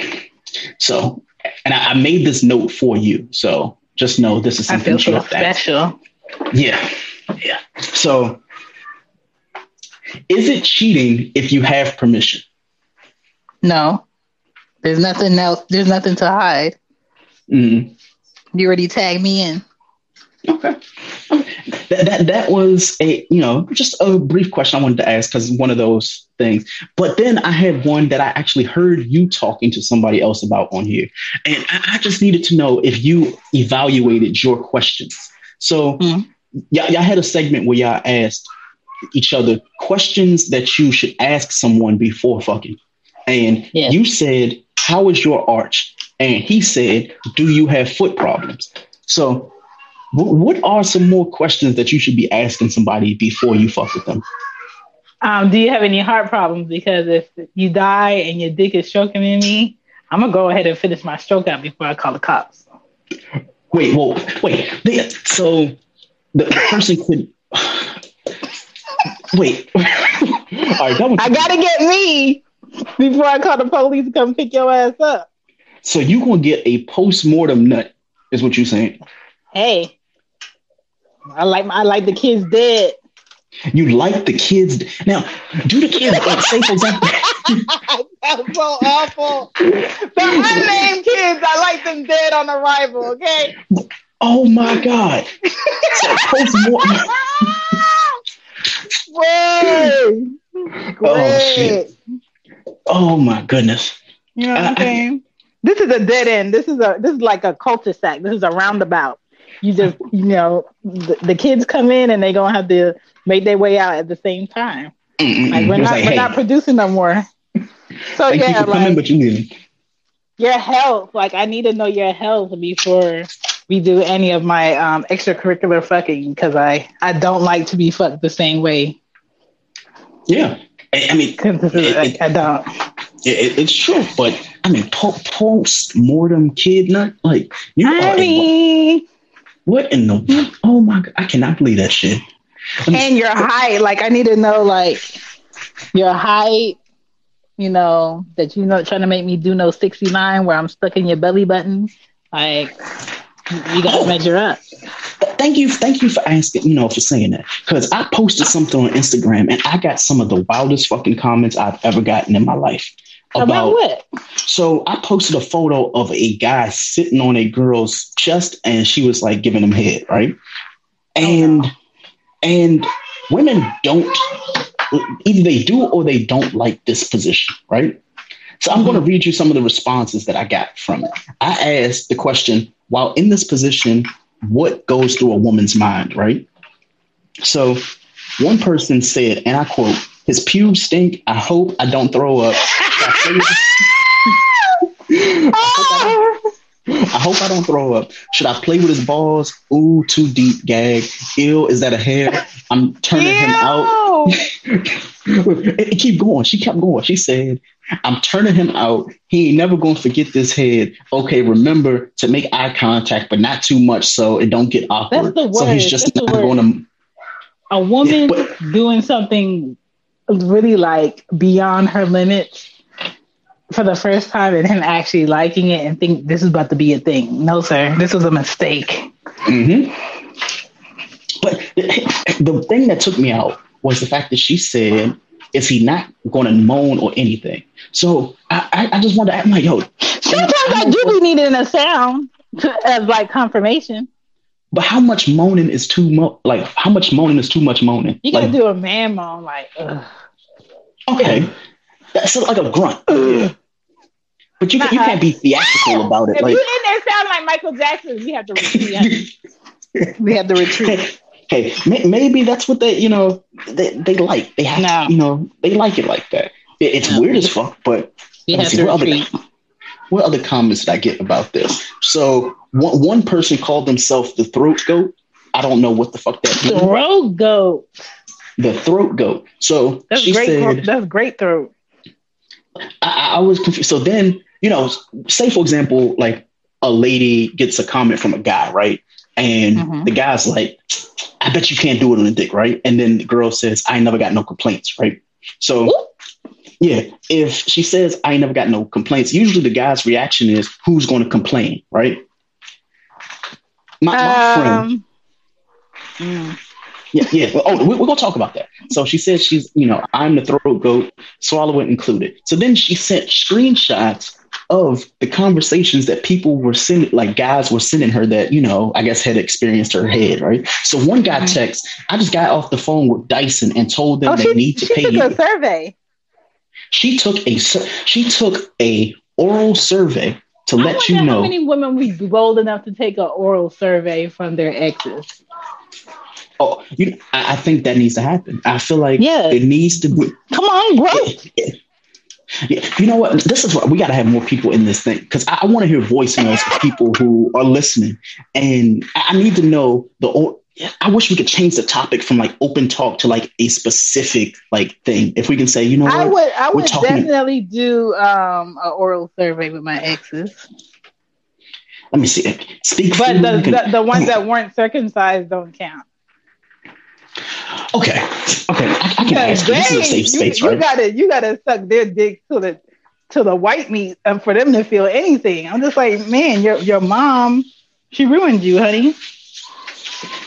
So, and I, I made this note for you. So just know this is I something feel you so have to ask. special. Yeah, yeah. So, is it cheating if you have permission? No, there's nothing else. There's nothing to hide. Mm, You already tagged me in. Okay. That, that that was a you know just a brief question I wanted to ask because one of those things. But then I had one that I actually heard you talking to somebody else about on here, and I, I just needed to know if you evaluated your questions. So Mhm. y'all, y'all had a segment where y'all asked each other questions that you should ask someone before fucking, and Yeah. you said, "How is your arch?" And he said, "Do you have foot problems?" So What are some more questions that you should be asking somebody before you fuck with them? Um, do you have any heart problems? Because if you die and your dick is stroking in me, I'm gonna go ahead and finish my stroke out before I call the cops. Wait, well, wait. They, so the, the person could. Wait. All right, that was, I gotta get me before I call the police to come pick your ass up. So you gonna get a post mortem nut? Is what you're saying? Hey, I like my, I like the kids dead. You like the kids? Now, do the kids like say for example? That's so awful. The unnamed kids, I like them dead on arrival. Okay. Oh my god! So post mortem. Great. Oh, shit. Oh my goodness. You know what Uh, I'm saying? This is a dead end. This is a this is like a cul-de-sac. This is a roundabout. You just you know the, the kids come in and they gonna have to make their way out at the same time. Mm-mm-mm. Like we're not like, we're hey, not producing no more. So you yeah, for coming, but you leaving. your health. Like I need to know your health before we do any of my um, extracurricular fucking because I I don't like to be fucked the same way. Yeah. I, I mean, is- It- I, I don't. It, it's true, but I mean, po- post mortem kid nut, like you are. I mean, what in the? Oh my god, I cannot believe that shit. I mean, and your height. Like I need to know like your height. You know that you know trying to make me do no sixty nine where I'm stuck in your belly button. Like you gotta Oh. measure up. thank you, thank you for asking. You know, for saying that because I posted something on Instagram and I got some of the wildest fucking comments I've ever gotten in my life About, about. what? So I posted a photo of a guy sitting on a girl's chest and she was like giving him head, right? Oh, and and women don't either they do or they don't like this position, right? So I'm going to mm-hmm. read you some of the responses that I got from it. I asked the question, while in this position, what goes through a woman's mind, right? So one person said, and I quote, his pubes stink. I hope I don't throw up. I hope I don't throw up. Should I play with his balls? Ooh, too deep gag. Ew, is that a hair? I'm turning him out. It- it keep going. She kept going. She said, I'm turning him out. He ain't never gonna forget this head. Okay, remember to make eye contact, but not too much so it don't get awkward. the so he's just That's not gonna a woman Yeah, but- doing something really like beyond her limits for the first time and him actually liking it and think this is about to be a thing. No, sir, this was a mistake. hmm But the thing that took me out was the fact that she said, "Is he not going to moan or anything?" So I, I, I just wanted to ask, like, yo, Sometimes I do be needing a sound to, as like confirmation. But how much moaning is too much? Like, how much moaning is too much moaning? You gotta like, do a man moan, like, ugh. okay, that's like a grunt. But you, can, you can't be uh-uh. theatrical ah! about it. If Like, you in there sound like Michael Jackson, we have to retreat. we have to retreat. hey, may, maybe that's what they, you know, they, they like. They have, No. you know, they like it like that. It, it's No. weird as fuck, but We have see, to what other- retreat. what other comments did I get about this? So one, one person called themselves the throat goat. I don't know what the fuck that means. Throat goat. The throat goat. So That's she great. said, That's great throat. I, I was confused. So then, you know, say for example, like a lady gets a comment from a guy, right? And Mhm. the guy's like, I bet you can't do it on a dick, right? And then the girl says, I never got no complaints, right? So yeah, if she says I never got no complaints, usually the guy's reaction is who's going to complain, right? My, my um, friend. Mm. Yeah, yeah. Oh, we, are gonna talk about that. So she says she's, you know, I'm the throat goat, swallow it included. So then she sent screenshots of the conversations that people were sending, like guys were sending her that, you know, I guess had experienced her head, right? So one guy mm-hmm. texts, I just got off the phone with Dyson and told them oh, they she, need to she pay took you. a survey. She took a she took a oral survey to I let you know how many women would be bold enough to take an oral survey from their exes. Oh, you, I, I, think that needs to happen. I feel like yeah. it needs to be. Come on, bro. Yeah, you know what? This is what we got to have more people in this thing because I, I want to hear voicemails of people who are listening, and I need to know the. I wish we could change the topic from like open talk to like a specific like thing. If we can say, you know, I would, I would definitely do um an oral survey with my exes. Let me see. Speak, but the, the, the ones that weren't circumcised don't count. Okay, okay, I, I can ask you. This is a safe space, you, right? You gotta, you gotta suck their dick to the to the white meat and for them to feel anything. I'm just like, man, your your mom, she ruined you, honey.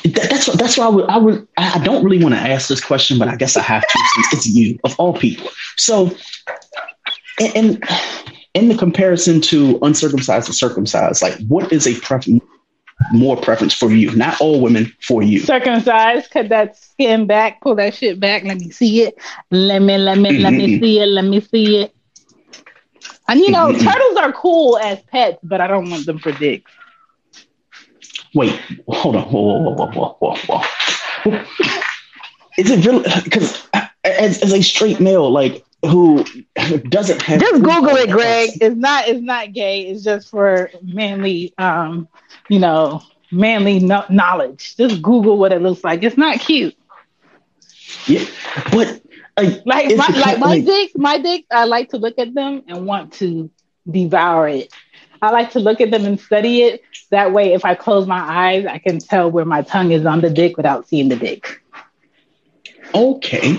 That, that's what, that's why I would, I would I don't really want to ask this question, but I guess I have to since it's you of all people. So, in in the comparison to uncircumcised and circumcised, like what is a preference? more preference for you, not all women for you. Circumcised, cut that skin back, pull that shit back. Let me see it. Let me, let me, mm-hmm. let me mm-hmm. see it. Let me see it. And you know, mm-hmm. turtles are cool as pets, but I don't want them for dicks. Wait, hold on. Whoa, whoa, whoa, whoa, whoa, whoa. Is it really? Because as, as a straight male, like who doesn't have just Google it, Greg. It's not it's not gay. It's just for manly, um, you know, manly no- knowledge. Just Google what it looks like. It's not cute. Yeah, but like, like my, like my like, dicks, my dicks. I like to look at them and want to devour it. I like to look at them and study it. That way, if I close my eyes, I can tell where my tongue is on the dick without seeing the dick. Okay.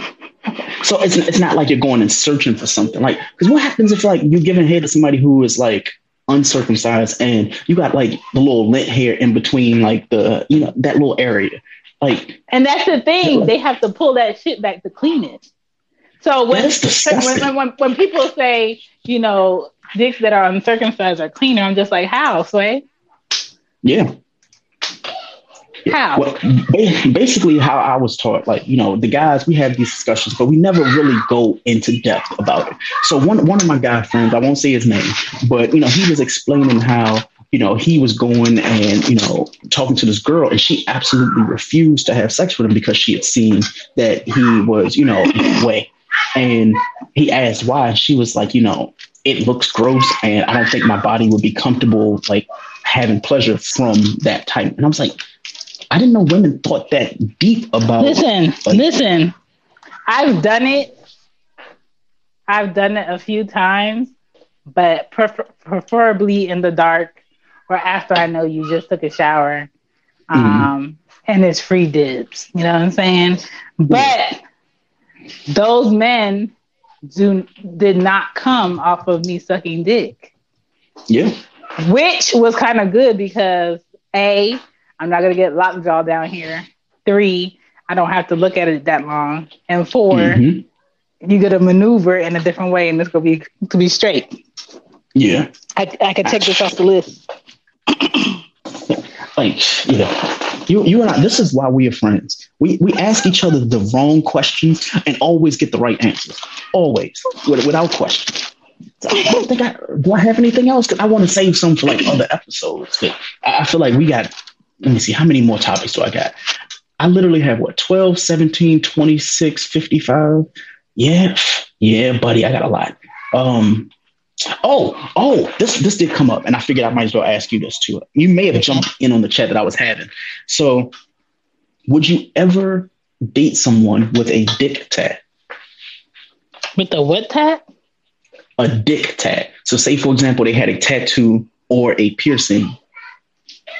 So it's it's not like you're going and searching for something. Like, because what happens if like you're giving head to somebody who is like uncircumcised and you got like the little lint hair in between like the you know that little area, like. And that's the thing; they have to pull that shit back to clean it. So when when, when, when people say you know dicks that are uncircumcised are cleaner, I'm just like, how, Sway? Yeah. How? Well, basically, how I was taught, like you know, the guys we have these discussions, but we never really go into depth about it. So one one of my guy friends, I won't say his name, but you know, he was explaining how you know he was going and you know talking to this girl, and she absolutely refused to have sex with him because she had seen that he was you know way, and he asked why. She was like, you know, it looks gross, and I don't think my body would be comfortable like having pleasure from that type. And I was like I didn't know women thought that deep about. Listen, like, listen. I've done it. I've done it a few times, but prefer- preferably in the dark or after I know you just took a shower. Mm-hmm. Um, and it's free dibs. You know what I'm saying? But those men do did not come off of me sucking dick. Yeah. Which was kind of good because A, I'm not gonna get lockjaw down here. Three, I don't have to look at it that long. And 4 mm-hmm. you get to maneuver in a different way, and this gonna be to be straight. Yeah, I I can take this off the list. like you know, you you and I. This is why we are friends. We we ask each other the wrong questions and always get the right answers. Always, without question. I don't think I do. I have anything else? Cause I want to save some for like other episodes. But I feel like we got let me see, how many more topics do I got? I literally have what, 12, 17, 26, 55? Yeah, yeah, buddy, I got a lot. Um, oh, oh, this this did come up, and I figured I might as well ask you this too. You may have jumped in on the chat that I was having. So, would you ever date someone with a dick tat? With a what tat? A dick tat. So, say for example, they had a tattoo or a piercing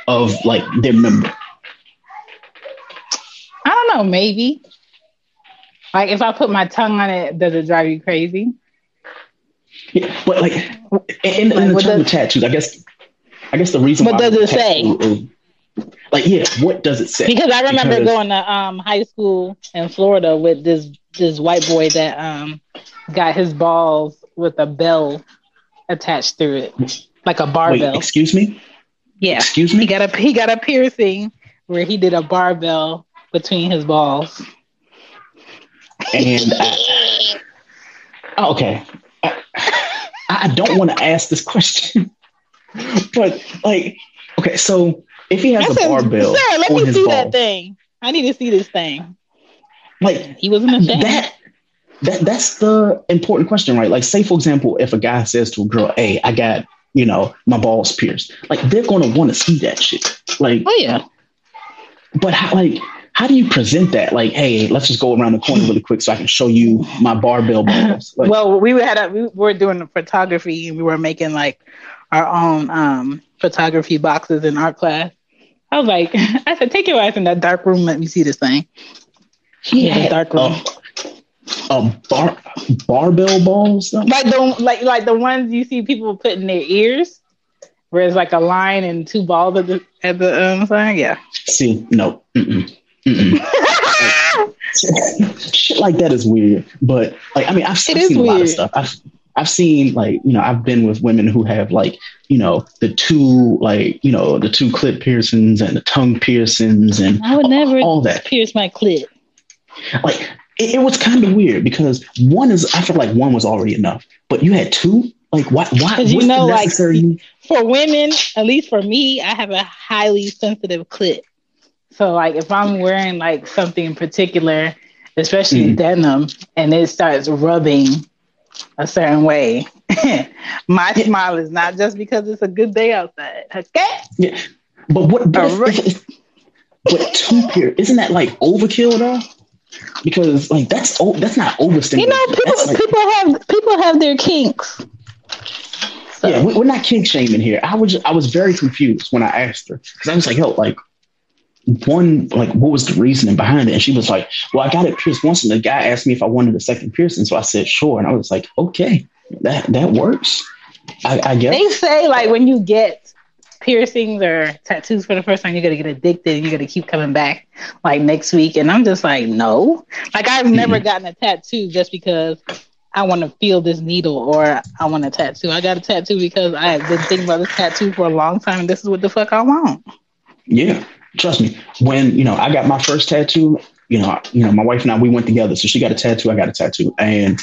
of like their member? I don't know, maybe. Like if I put my tongue on it, does it drive you crazy? Yeah, but like in, in, in the term of tattoos, I guess I guess the reason what does it say? Is, Like, yeah, what does it say? Because I remember because... going to um, high school in Florida with this this white boy that um, got his balls with a bell attached through it, like a barbell. Wait, excuse me. Yeah. Excuse me. He got a he got a piercing where he did a barbell between his balls. And I, oh, okay, I, I don't want to ask this question, but like, okay, so if he has That's a barbell, sir, let me see balls, that thing. I need to see this thing. Like he wasn't a fan. That that that's the important question, right? Like, say for example, if a guy says to a girl, "Hey, I got you know my balls pierced," like they're gonna want to see that shit. Like, oh yeah. But how, like, how do you present that? Like, hey, let's just go around the corner really quick so I can show you my barbell balls. Like, well, we had a, we were doing the photography and we were making like our own um, photography boxes in art class. I was like, I said, take your ass in that dark room. Let me see this thing. Yeah, dark room. Uh, a bar barbell balls, like the like like the ones you see people put in their ears, where it's like a line and two balls at the at the um sign. Yeah. See, no. Mm-mm. Mm-mm. shit like that is weird, but like I mean, I've, I've seen a lot of stuff. I've I've seen like you know I've been with women who have like you know the two like you know the two clit piercings and the tongue piercings and I would never all that pierce my clit. Like it, it was kind of weird because one is I feel like one was already enough, but you had two. Like why? Why? Because you know, like for women, at least for me, I have a highly sensitive clit. So like if I'm wearing like something in particular, especially mm. denim, and it starts rubbing a certain way, my yeah. smile is not just because it's a good day outside. Okay. Yeah. But what? But, if, but two pair isn't that like overkill though? because like that's oh, that's not overstimulation. You know, people like, people have people have their kinks. So. Yeah, we're not kink shaming here. I was I was very confused when I asked her because I was like, yo, like one like what was the reasoning behind it and she was like well i got it pierced once and the guy asked me if i wanted a second piercing so i said sure and i was like okay that that works i, I guess they say like when you get piercings or tattoos for the first time, you're gonna get addicted and you're gonna keep coming back like next week. And I'm just like, no. Like I've mm-hmm. never gotten a tattoo just because I want to feel this needle or I want a tattoo. I got a tattoo because I have been thinking about this tattoo for a long time and this is what the fuck I want. Yeah. Trust me. When, you know, I got my first tattoo, you know, you know, my wife and I we went together. So she got a tattoo, I got a tattoo. And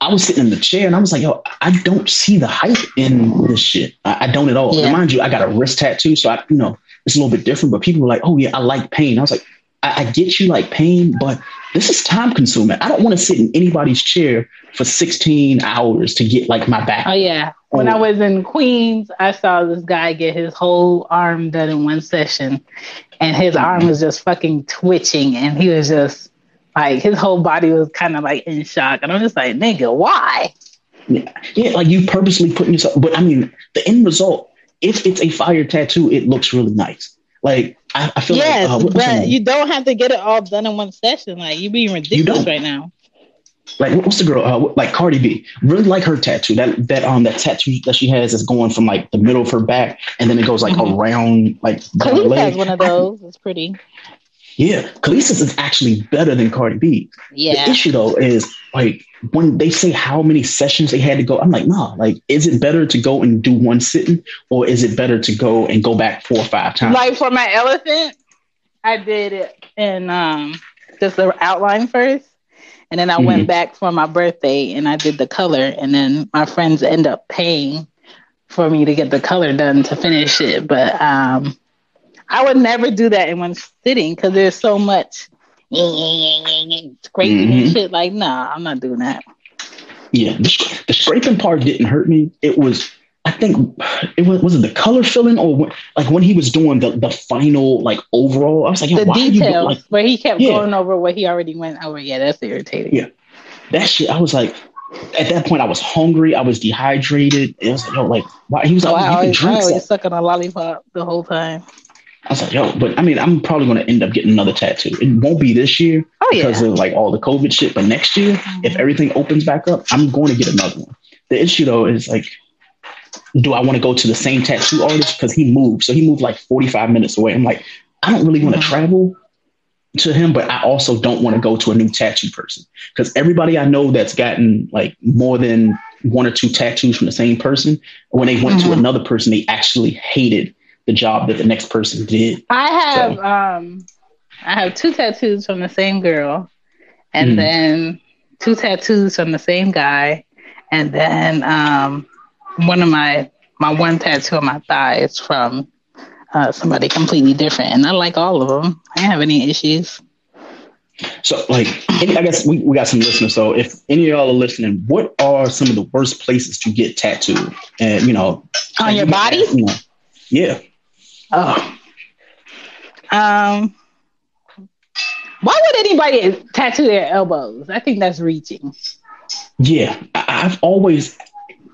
I was sitting in the chair and I was like, yo, I don't see the hype in this shit. I, I don't at all. Yeah. Mind you, I got a wrist tattoo, so I, you know, it's a little bit different. But people were like, oh yeah, I like pain. I was like, I, I get you like pain, but this is time consuming. I don't want to sit in anybody's chair for 16 hours to get like my back. Oh yeah. When I oh. was in Queens, I saw this guy get his whole arm done in one session, and his arm was just fucking twitching, and he was just like his whole body was kind of like in shock, and I'm just like, nigga, why? Yeah, yeah, like you purposely putting yourself. But I mean, the end result, if it's a fire tattoo, it looks really nice. Like I, I feel yes, like, uh, but you don't have to get it all done in one session. Like you being ridiculous right now. Like what's the girl? Uh, like Cardi B, really like her tattoo. That that um that tattoo that she has is going from like the middle of her back, and then it goes like mm-hmm. around like. Khalees has one of those. It's pretty. Yeah, Khaleesi's is actually better than Cardi B. Yeah. The issue though is like when they say how many sessions they had to go, I'm like, nah, like, is it better to go and do one sitting or is it better to go and go back four or five times? Like for my elephant, I did it in um just the outline first. And then I mm-hmm. went back for my birthday and I did the color. And then my friends end up paying for me to get the color done to finish it. But um I would never do that in one sitting because there's so much scraping mm-hmm. and shit. Like, nah, I'm not doing that. Yeah, the, the, scraping part didn't hurt me. It was, I think, it was was it the color filling or when, like when he was doing the the final like overall. I was like, the details like, where he kept yeah. going over what he already went over. Yeah, that's irritating. Yeah, that shit. I was like, at that point, I was hungry. I was dehydrated. It was like, yo, like, why? He was like, oh, you I always, I always sucking a lollipop the whole time. I was like, yo, but I mean, I'm probably going to end up getting another tattoo. It won't be this year oh, yeah. because of like all the COVID shit, but next year, mm-hmm. if everything opens back up, I'm going to get another one. The issue though is like, do I want to go to the same tattoo artist because he moved? So he moved like 45 minutes away. I'm like, I don't really want to travel to him, but I also don't want to go to a new tattoo person because everybody I know that's gotten like more than one or two tattoos from the same person, when they went mm-hmm. to another person, they actually hated the job that the next person did. I have so. um I have two tattoos from the same girl and mm. then two tattoos from the same guy and then um one of my my one tattoo on my thigh is from uh, somebody completely different, and I like all of them. I have any issues. So, like, I guess we, we got some listeners. So, if any of y'all are listening, what are some of the worst places to get tattooed? And you know, on your body? you know, yeah. Oh. Um. Why would anybody tattoo their elbows? I think that's reaching. Yeah, I've always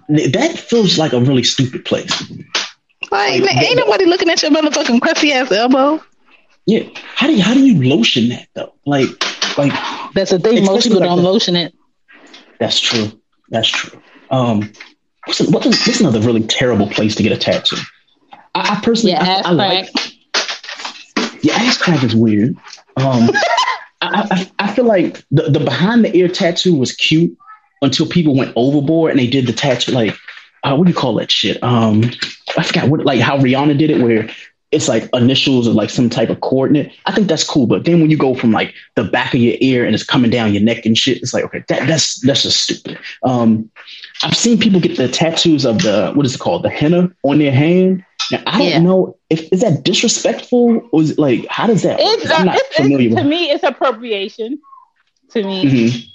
that feels like a really stupid place. Like, like ain't nobody looking at your motherfucking crusty ass elbow. Yeah, how do you how do you lotion that though? Like, like that's the thing. Most people like don't the, lotion it. That's true. That's true. Um, what's, what's, what's another really terrible place to get a tattoo? I, I personally, yeah, I, I like. Yeah, ass crack is weird. Um, I, I, I feel like the, the behind the ear tattoo was cute until people went overboard and they did the tattoo like uh, what do you call that shit? Um, I forgot what like how Rihanna did it, where it's like initials or like some type of coordinate. I think that's cool. But then when you go from like the back of your ear and it's coming down your neck and shit, it's like okay, that, that's that's just stupid. Um, I've seen people get the tattoos of the what is it called, the henna on their hand. Now I don't know if is that disrespectful or is it like how does that? It's, I'm not it's, familiar. It's, to me, it's appropriation. To me, mm-hmm.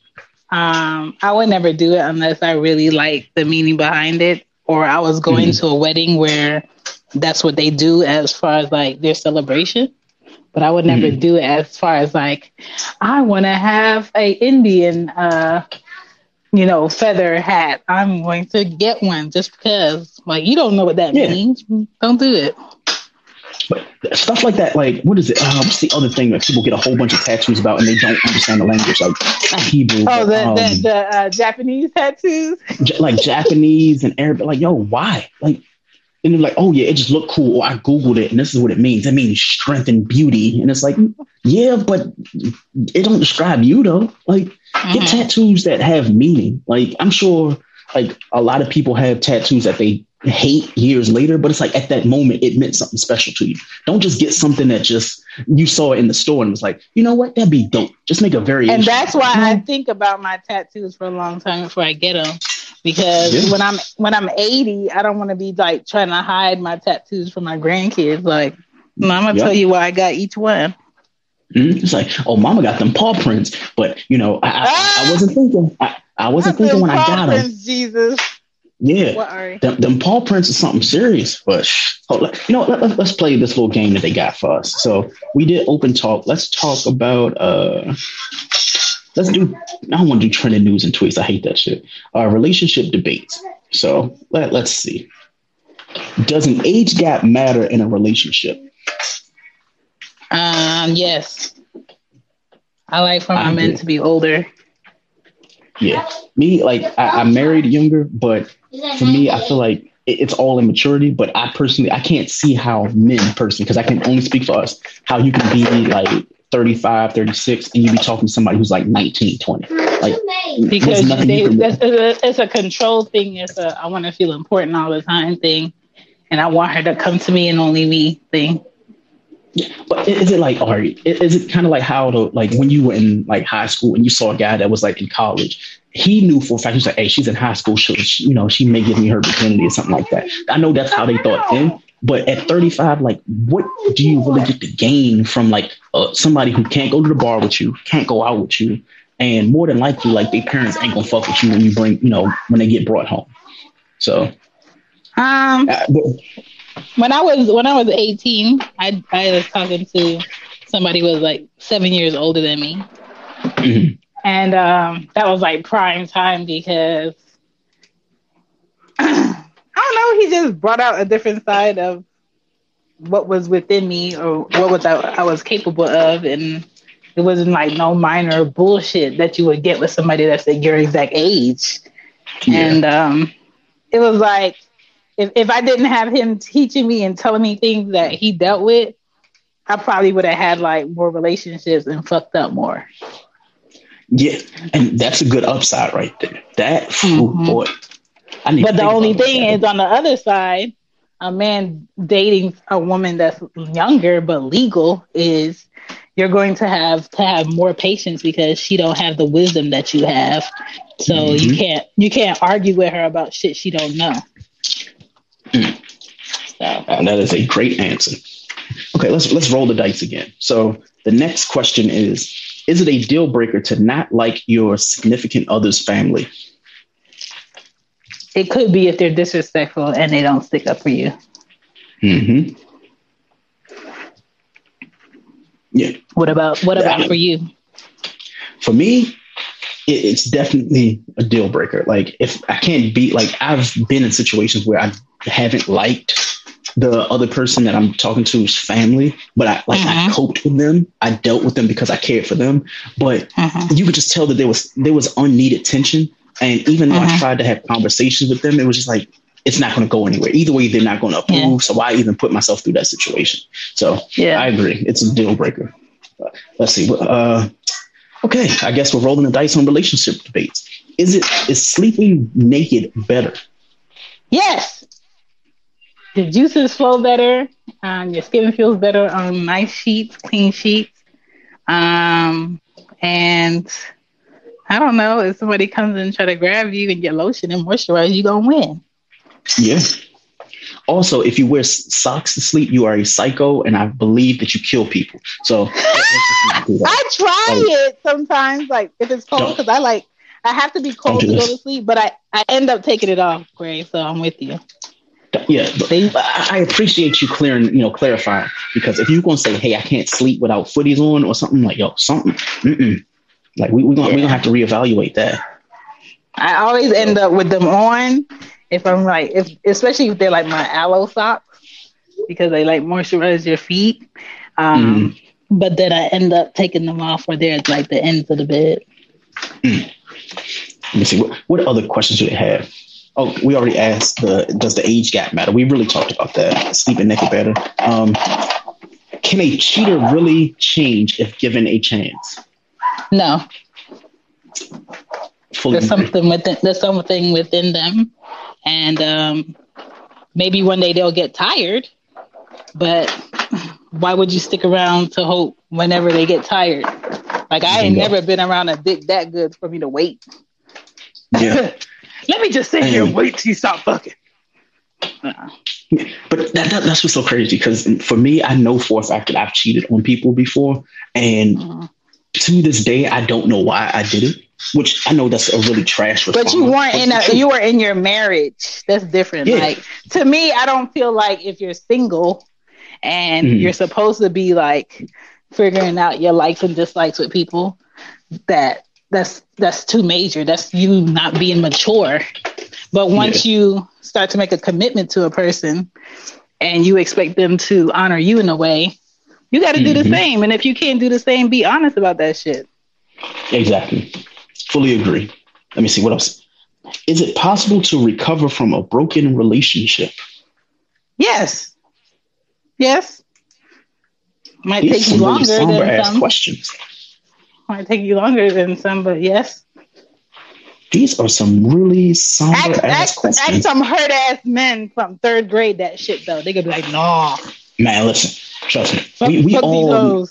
Um, I would never do it unless I really like the meaning behind it, or I was going mm-hmm. to a wedding where that's what they do as far as like their celebration. But I would never mm-hmm. do it as far as like I want to have a Indian, uh, you know, feather hat. I'm going to get one just because. Like you don't know what that yeah. means. Don't do it. But stuff like that, like what is it? Uh, what's the other thing that people get a whole bunch of tattoos about and they don't understand the language? Like Hebrew. Oh, the um, the, the uh, Japanese tattoos. J- like Japanese and Arabic. Like yo, why? Like and they're like, oh yeah, it just looked cool. Or I googled it, and this is what it means. It means strength and beauty. And it's like, yeah, but it don't describe you though. Like, mm-hmm. get tattoos that have meaning. Like, I'm sure, like a lot of people have tattoos that they hate years later, but it's like at that moment it meant something special to you. Don't just get something that just you saw it in the store and was like, you know what, that'd be dope. Just make a very and that's why I think about my tattoos for a long time before I get them because yeah. when I'm when I'm 80, I don't want to be like trying to hide my tattoos from my grandkids. Like, I'm gonna tell you why I got each one. Mm-hmm. It's like, oh, mama got them paw prints, but you know, I, ah! I, I wasn't thinking. I, I wasn't thinking when I got them. Jesus. Yeah, them, them paw prints is something serious. But you know, let, let, let's play this little game that they got for us. So we did open talk. Let's talk about. uh Let's do. I don't want to do trending news and tweets. I hate that shit. Uh, relationship debates. So let let's see. Does an age gap matter in a relationship? Um. Yes. I like for my men to be older. Yeah, me like I, am married younger, but for me, I feel like it, it's all immaturity. But I personally, I can't see how men personally, because I can only speak for us, how you can be like 35, 36, and you be talking to somebody who's like 19, 20. Like because they, it's, a, it's a control thing. It's a I want to feel important all the time thing, and I want her to come to me and only me thing. Yeah, but is it like, are is it kind of like how to like when you were in like high school and you saw a guy that was like in college? He knew for a fact. He's like, "Hey, she's in high school. She, you know, she may give me her virginity or something like that." I know that's how they thought then. But at 35, like, what do you really get to gain from like uh, somebody who can't go to the bar with you, can't go out with you, and more than likely, like, their parents ain't gonna fuck with you when you bring, you know, when they get brought home. So, um, uh, but, when I was when I was 18, I I was talking to somebody who was like seven years older than me. Mm-hmm. And um, that was like prime time because I don't know, he just brought out a different side of what was within me or what was I, I was capable of and it wasn't like no minor bullshit that you would get with somebody that's at your exact age. Yeah. And um, it was like if, if I didn't have him teaching me and telling me things that he dealt with, I probably would have had like more relationships and fucked up more. Yeah, and that's a good upside right there. That mm-hmm. boy. but the only thing is on the other side, a man dating a woman that's younger but legal is you're going to have to have more patience because she don't have the wisdom that you have. So mm-hmm. you can't you can't argue with her about shit she don't know. So. And that is a great answer. Okay, let's let's roll the dice again. So the next question is: Is it a deal breaker to not like your significant other's family? It could be if they're disrespectful and they don't stick up for you. Hmm. Yeah. What about what about for you? For me, it, it's definitely a deal breaker. Like if I can't be like I've been in situations where I haven't liked the other person that I'm talking to's family, but I like mm-hmm. I coped with them. I dealt with them because I cared for them. But mm-hmm. you could just tell that there was there was unneeded tension. And even though mm-hmm. I tried to have conversations with them, it was just like it's not going to go anywhere. Either way, they're not going to approve. Yeah. So why even put myself through that situation? So yeah, I agree. It's a deal breaker. let's see. Uh, okay, I guess we're rolling the dice on relationship debates. Is it is sleeping naked better? Yes. The juices flow better. Um, your skin feels better on nice sheets, clean sheets. Um, and I don't know if somebody comes and try to grab you and get lotion and moisturize, you gonna win. Yeah. Also, if you wear socks to sleep, you are a psycho, and I believe that you kill people. So I try like, it sometimes, like if it's cold, because I like I have to be cold to go to sleep, but I I end up taking it off, Gray. So I'm with you. Yeah, I appreciate you clearing, you know, clarifying because if you're gonna say, "Hey, I can't sleep without footies on" or something like, "Yo, something," mm-mm. like we we gonna yeah. we gonna have to reevaluate that. I always end up with them on, if I'm like, if especially if they're like my aloe socks because they like moisturize your feet. Um, mm. But then I end up taking them off where they're at like the ends of the bed. Mm. Let me see. What, what other questions do they have? Oh, we already asked the does the age gap matter? We really talked about that. Sleeping naked better. Um, can a cheater really change if given a chance? No. Fully there's something within there's something within them and um, maybe one day they'll get tired. But why would you stick around to hope whenever they get tired? Like I ain't never been around a dick that good for me to wait. Yeah. Let me just sit here and wait till you stop fucking. Uh-uh. But that, that, that's what's so crazy because for me, I know for a fact that I've cheated on people before, and uh-huh. to this day, I don't know why I did it which I know that's a really trash response. But you weren't in a you were in your marriage. That's different. Yeah. Like to me, I don't feel like if you're single and mm-hmm. you're supposed to be like figuring out your likes and dislikes with people, that that's that's too major. That's you not being mature. But once yeah. you start to make a commitment to a person and you expect them to honor you in a way, you got to mm-hmm. do the mm-hmm. same. And if you can't do the same, be honest about that shit. Exactly. Fully agree. Let me see what else. Is it possible to recover from a broken relationship? Yes. Yes. Might These take you longer really than some. questions. Might take you longer than some, but yes. These are some really somber ask, ass ask, questions. Ask some hurt ass men from third grade that shit though. They gonna be like, nah. Man, listen, trust me. we, we all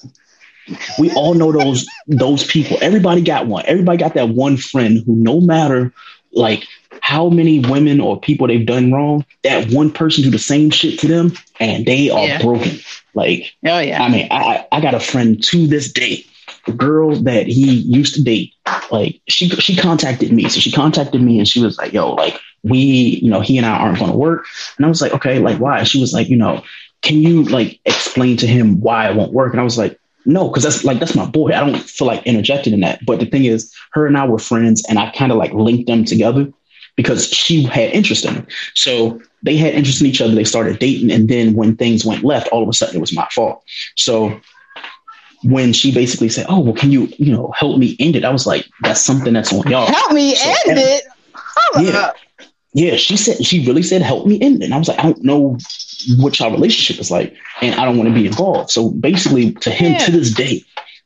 we all know those those people. Everybody got one. Everybody got that one friend who, no matter like how many women or people they've done wrong, that one person do the same shit to them, and they are yeah. broken. Like, oh yeah. I mean, I I got a friend to this day, a girl that he used to date. Like, she she contacted me, so she contacted me, and she was like, "Yo, like." We, you know, he and I aren't going to work. And I was like, okay, like why? She was like, you know, can you like explain to him why it won't work? And I was like, no, because that's like that's my boy. I don't feel like interjected in that. But the thing is, her and I were friends, and I kind of like linked them together because she had interest in him. So they had interest in each other. They started dating, and then when things went left, all of a sudden it was my fault. So when she basically said, "Oh, well, can you you know help me end it?" I was like, "That's something that's on y'all." Help me so, end it. Hold yeah. Up. Yeah, she said she really said help me end it. And I was like, I don't know what your relationship is like, and I don't want to be involved. So basically, to him, yeah. to this day,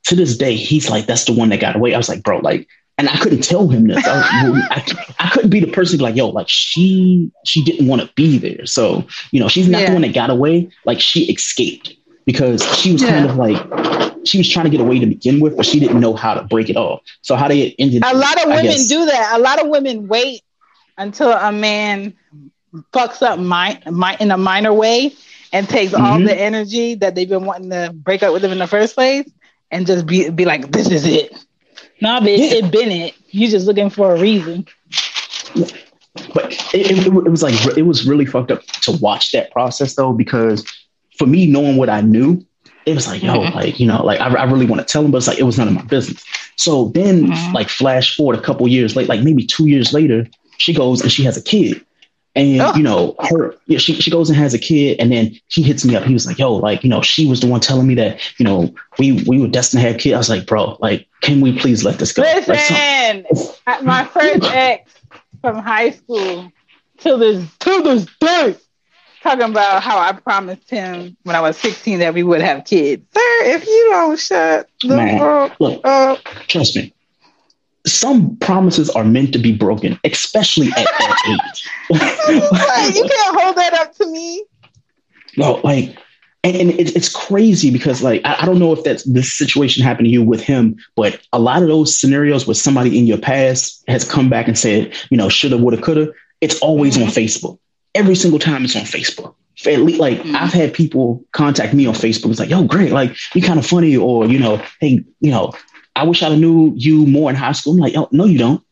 to this day, he's like, that's the one that got away. I was like, bro, like, and I couldn't tell him this. I, I, I couldn't be the person be like, yo, like she she didn't want to be there. So you know, she's not yeah. the one that got away. Like she escaped because she was yeah. kind of like she was trying to get away to begin with, but she didn't know how to break it off. So how did they ended. A lot of women do that. A lot of women wait until a man fucks up my, my in a minor way and takes mm-hmm. all the energy that they've been wanting to break up with him in the first place and just be be like, this is it. Nah, bitch, yeah. it been it. You just looking for a reason. But it, it, it, was like it was really fucked up to watch that process though, because for me, knowing what I knew, it was like, yo, mm-hmm. like, you know, like I, I really want to tell him, but it's like it was none of my business. So then, mm-hmm. like, flash forward a couple years late, like maybe two years later, she goes and she has a kid. And oh. you know, her yeah, she, she goes and has a kid, and then he hits me up. He was like, Yo, like, you know, she was the one telling me that, you know, we we were destined to have kids. I was like, bro, like, can we please let this go? Listen, like, my first ex from high school to this to this day talking about how I promised him when I was 16 that we would have kids. Sir, if you don't shut the Man, fuck look, up. Trust me, some promises are meant to be broken, especially at that age. you can't hold that up to me. No, like, and, and it, it's crazy because, like, I, I, don't know if that's this situation happened to you with him, but a lot of those scenarios where somebody in your past has come back and said, you know, shoulda, woulda, coulda, it's always mm-hmm. on Facebook. Every single time it's on Facebook. Like mm-hmm. I've had people contact me on Facebook. It's like, yo, great, like you're kind of funny, or you know, hey, you know, I wish I knew you more in high school. I'm like, oh, no, you don't.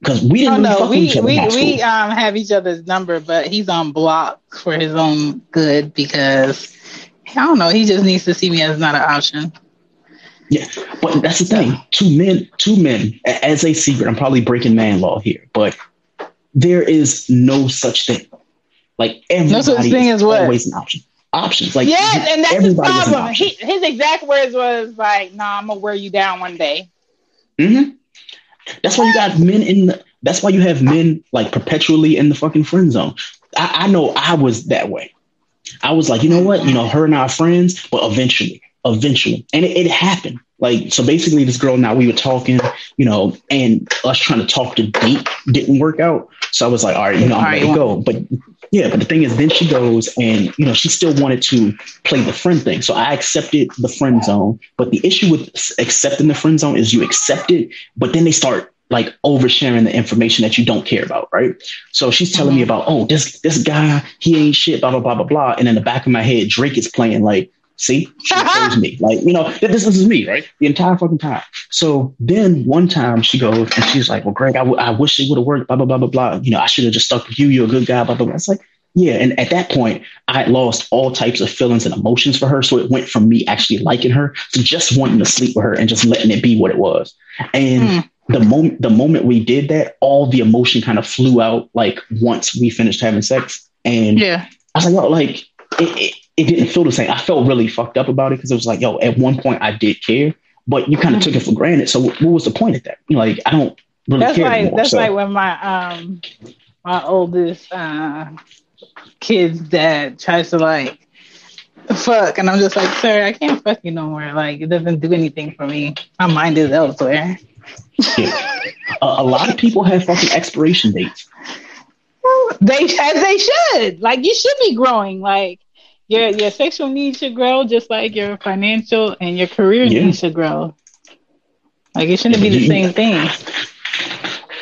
Because we didn't oh, no, we, we, we um, have each other's number, but he's on block for his own good because I don't know. He just needs to see me as not an option. Yeah, but that's the thing. Two men, two men, as a secret. I'm probably breaking man law here, but there is no such thing. Like everybody no such thing what? always an option options. Like yes, and that's his problem. He, his exact words was like, "Nah, I'm gonna wear you down one day." Mm-hmm. That's why you got men in. The, that's why you have men like perpetually in the fucking friend zone. I, I know I was that way. I was like, you know what? You know, her and I are friends, but eventually, eventually, and it, it happened. Like, so basically, this girl now we were talking, you know, and us trying to talk to date didn't work out. So I was like, all right, you know, I'm ready to go. But yeah, but the thing is, then she goes and, you know, she still wanted to play the friend thing. So I accepted the friend zone. But the issue with accepting the friend zone is you accept it, but then they start like oversharing the information that you don't care about, right? So she's telling mm-hmm. me about, oh, this this guy, he ain't shit, blah blah blah blah blah. And in the back of my head, Drake is playing like, See, she chose me. Like, you know, this, this is me, right? The entire fucking time. So then one time she goes and she's like, well, Greg, I, w- I wish it would have worked, blah, blah, blah, blah, blah. You know, I should have just stuck with you. You're a good guy, blah, blah, blah. It's like, yeah. And at that point, I had lost all types of feelings and emotions for her. So it went from me actually liking her to just wanting to sleep with her and just letting it be what it was. And mm. the moment the moment we did that, all the emotion kind of flew out like once we finished having sex. And yeah. I was like, oh, like it, it it didn't feel the same. I felt really fucked up about it because it was like, yo, at one point I did care, but you kind of mm-hmm. took it for granted. So what was the point of that? like, I don't really that's care like, anymore. That's so. like when my um my oldest uh kid's dad tries to like fuck, and I'm just like, sir, I can't fuck you no more. Like it doesn't do anything for me. My mind is elsewhere. Yeah. a, a lot of people have fucking expiration dates. They as they should. Like you should be growing. Like your your sexual needs should grow just like your financial and your career yeah. needs should grow. Like it shouldn't be the same thing.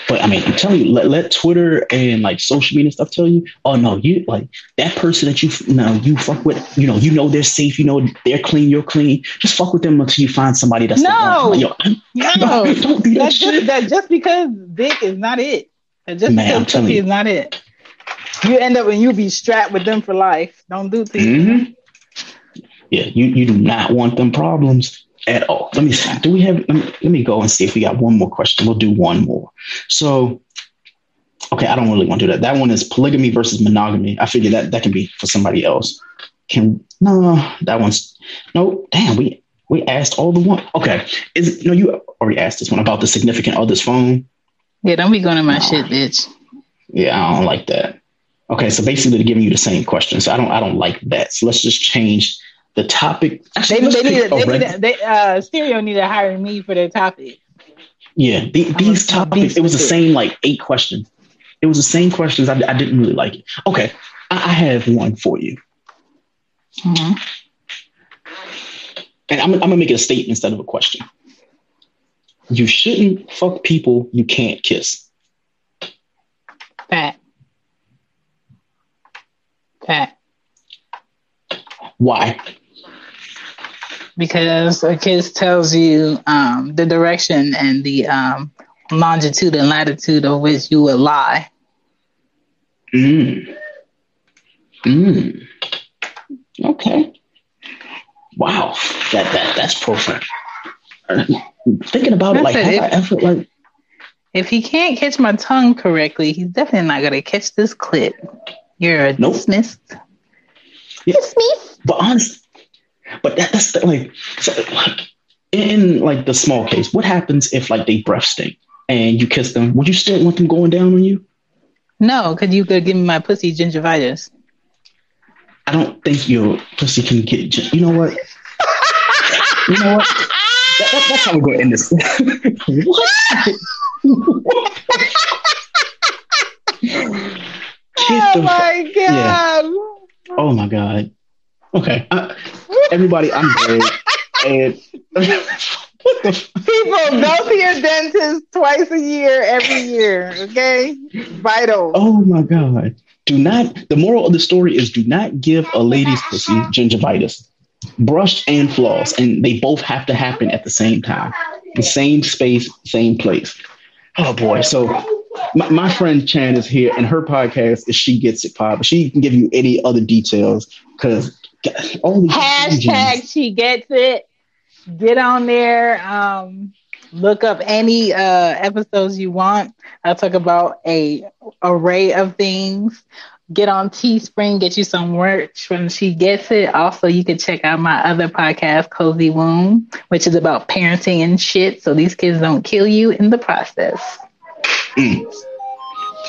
But I mean, I'm telling you, let, let Twitter and like social media stuff tell you, oh no, you like that person that you, know you fuck with, you know, you know they're safe, you know they're clean, you're clean. Just fuck with them until you find somebody that's no, like, Yo, no, don't do that, that shit. Just, that just because dick is not it. That just Man, because pussy is not it you end up and you be strapped with them for life. Don't do things. Mm-hmm. Yeah, you, you do not want them problems at all. Let me see. Do we have? Let me, let me go and see if we got one more question. We'll do one more. So, okay, I don't really want to do that. That one is polygamy versus monogamy. I figure that that can be for somebody else. Can no, that one's no. Damn, we we asked all the one. Okay, is no, you already asked this one about the significant other's phone. Yeah, don't be going to my shit, bitch. Yeah, I don't like that. Okay, so basically they're giving you the same question. So I don't I don't like that. So let's just change the topic. Actually, they, they need, they need they, uh, Stereo need to hire me for their topic. Yeah, the, these topics. It was the same like eight questions. It was the same questions. I, I didn't really like it. Okay, I, I have one for you. Mm-hmm. And I'm, I'm gonna make it a statement instead of a question. You shouldn't fuck people you can't kiss. Pat. Pat. Why? Because a kiss tells you um, the direction and the um, longitude and latitude of which you will lie. Mm. Mm. Okay. Wow. That that that's profound. Thinking about that's it, like, have if, I ever like if he can't catch my tongue correctly, he's definitely not gonna catch this clit. You're nope. dismissed. Yeah. Dismissed. But honestly, but that, that's the, like, so, like in like the small case, what happens if like they breath stink and you kiss them? Would you still want them going down on you? No, because you could give me my pussy gingivitis. I don't think your pussy can get. You know what? you know what? That, that, that's how we're going to end this. what? oh my god! Yeah. Oh my god! Okay, uh, everybody, I'm great. and what the f- people go to your dentist twice a year, every year. Okay, vital. Oh my god! Do not. The moral of the story is: do not give a lady's pussy gingivitis, brush and floss, and they both have to happen at the same time, the same space, same place. Oh boy! So my, my, friend Chan is here, and her podcast is She Gets It Pod, but she can give you any other details because only hashtag She Gets It. Get on there. Um, look up any uh, episodes you want. I talk about a array of things. Get on Teespring, get you some merch when she gets it. Also, you can check out my other podcast, Cozy Womb, which is about parenting and shit, so these kids don't kill you in the process. Mm.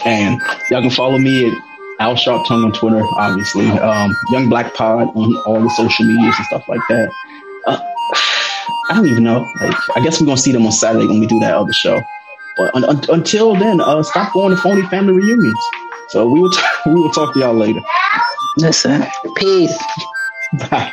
And y'all can follow me at Al Sharp Tongue on Twitter, obviously. Um, Young Black Pod on all the social medias and stuff like that. Uh, I don't even know. Like, I guess we're gonna see them on Saturday when we do that other show. But un- un- until then, uh, stop going to phony family reunions. So we will t- we will talk to y'all later. Listen, peace. Bye.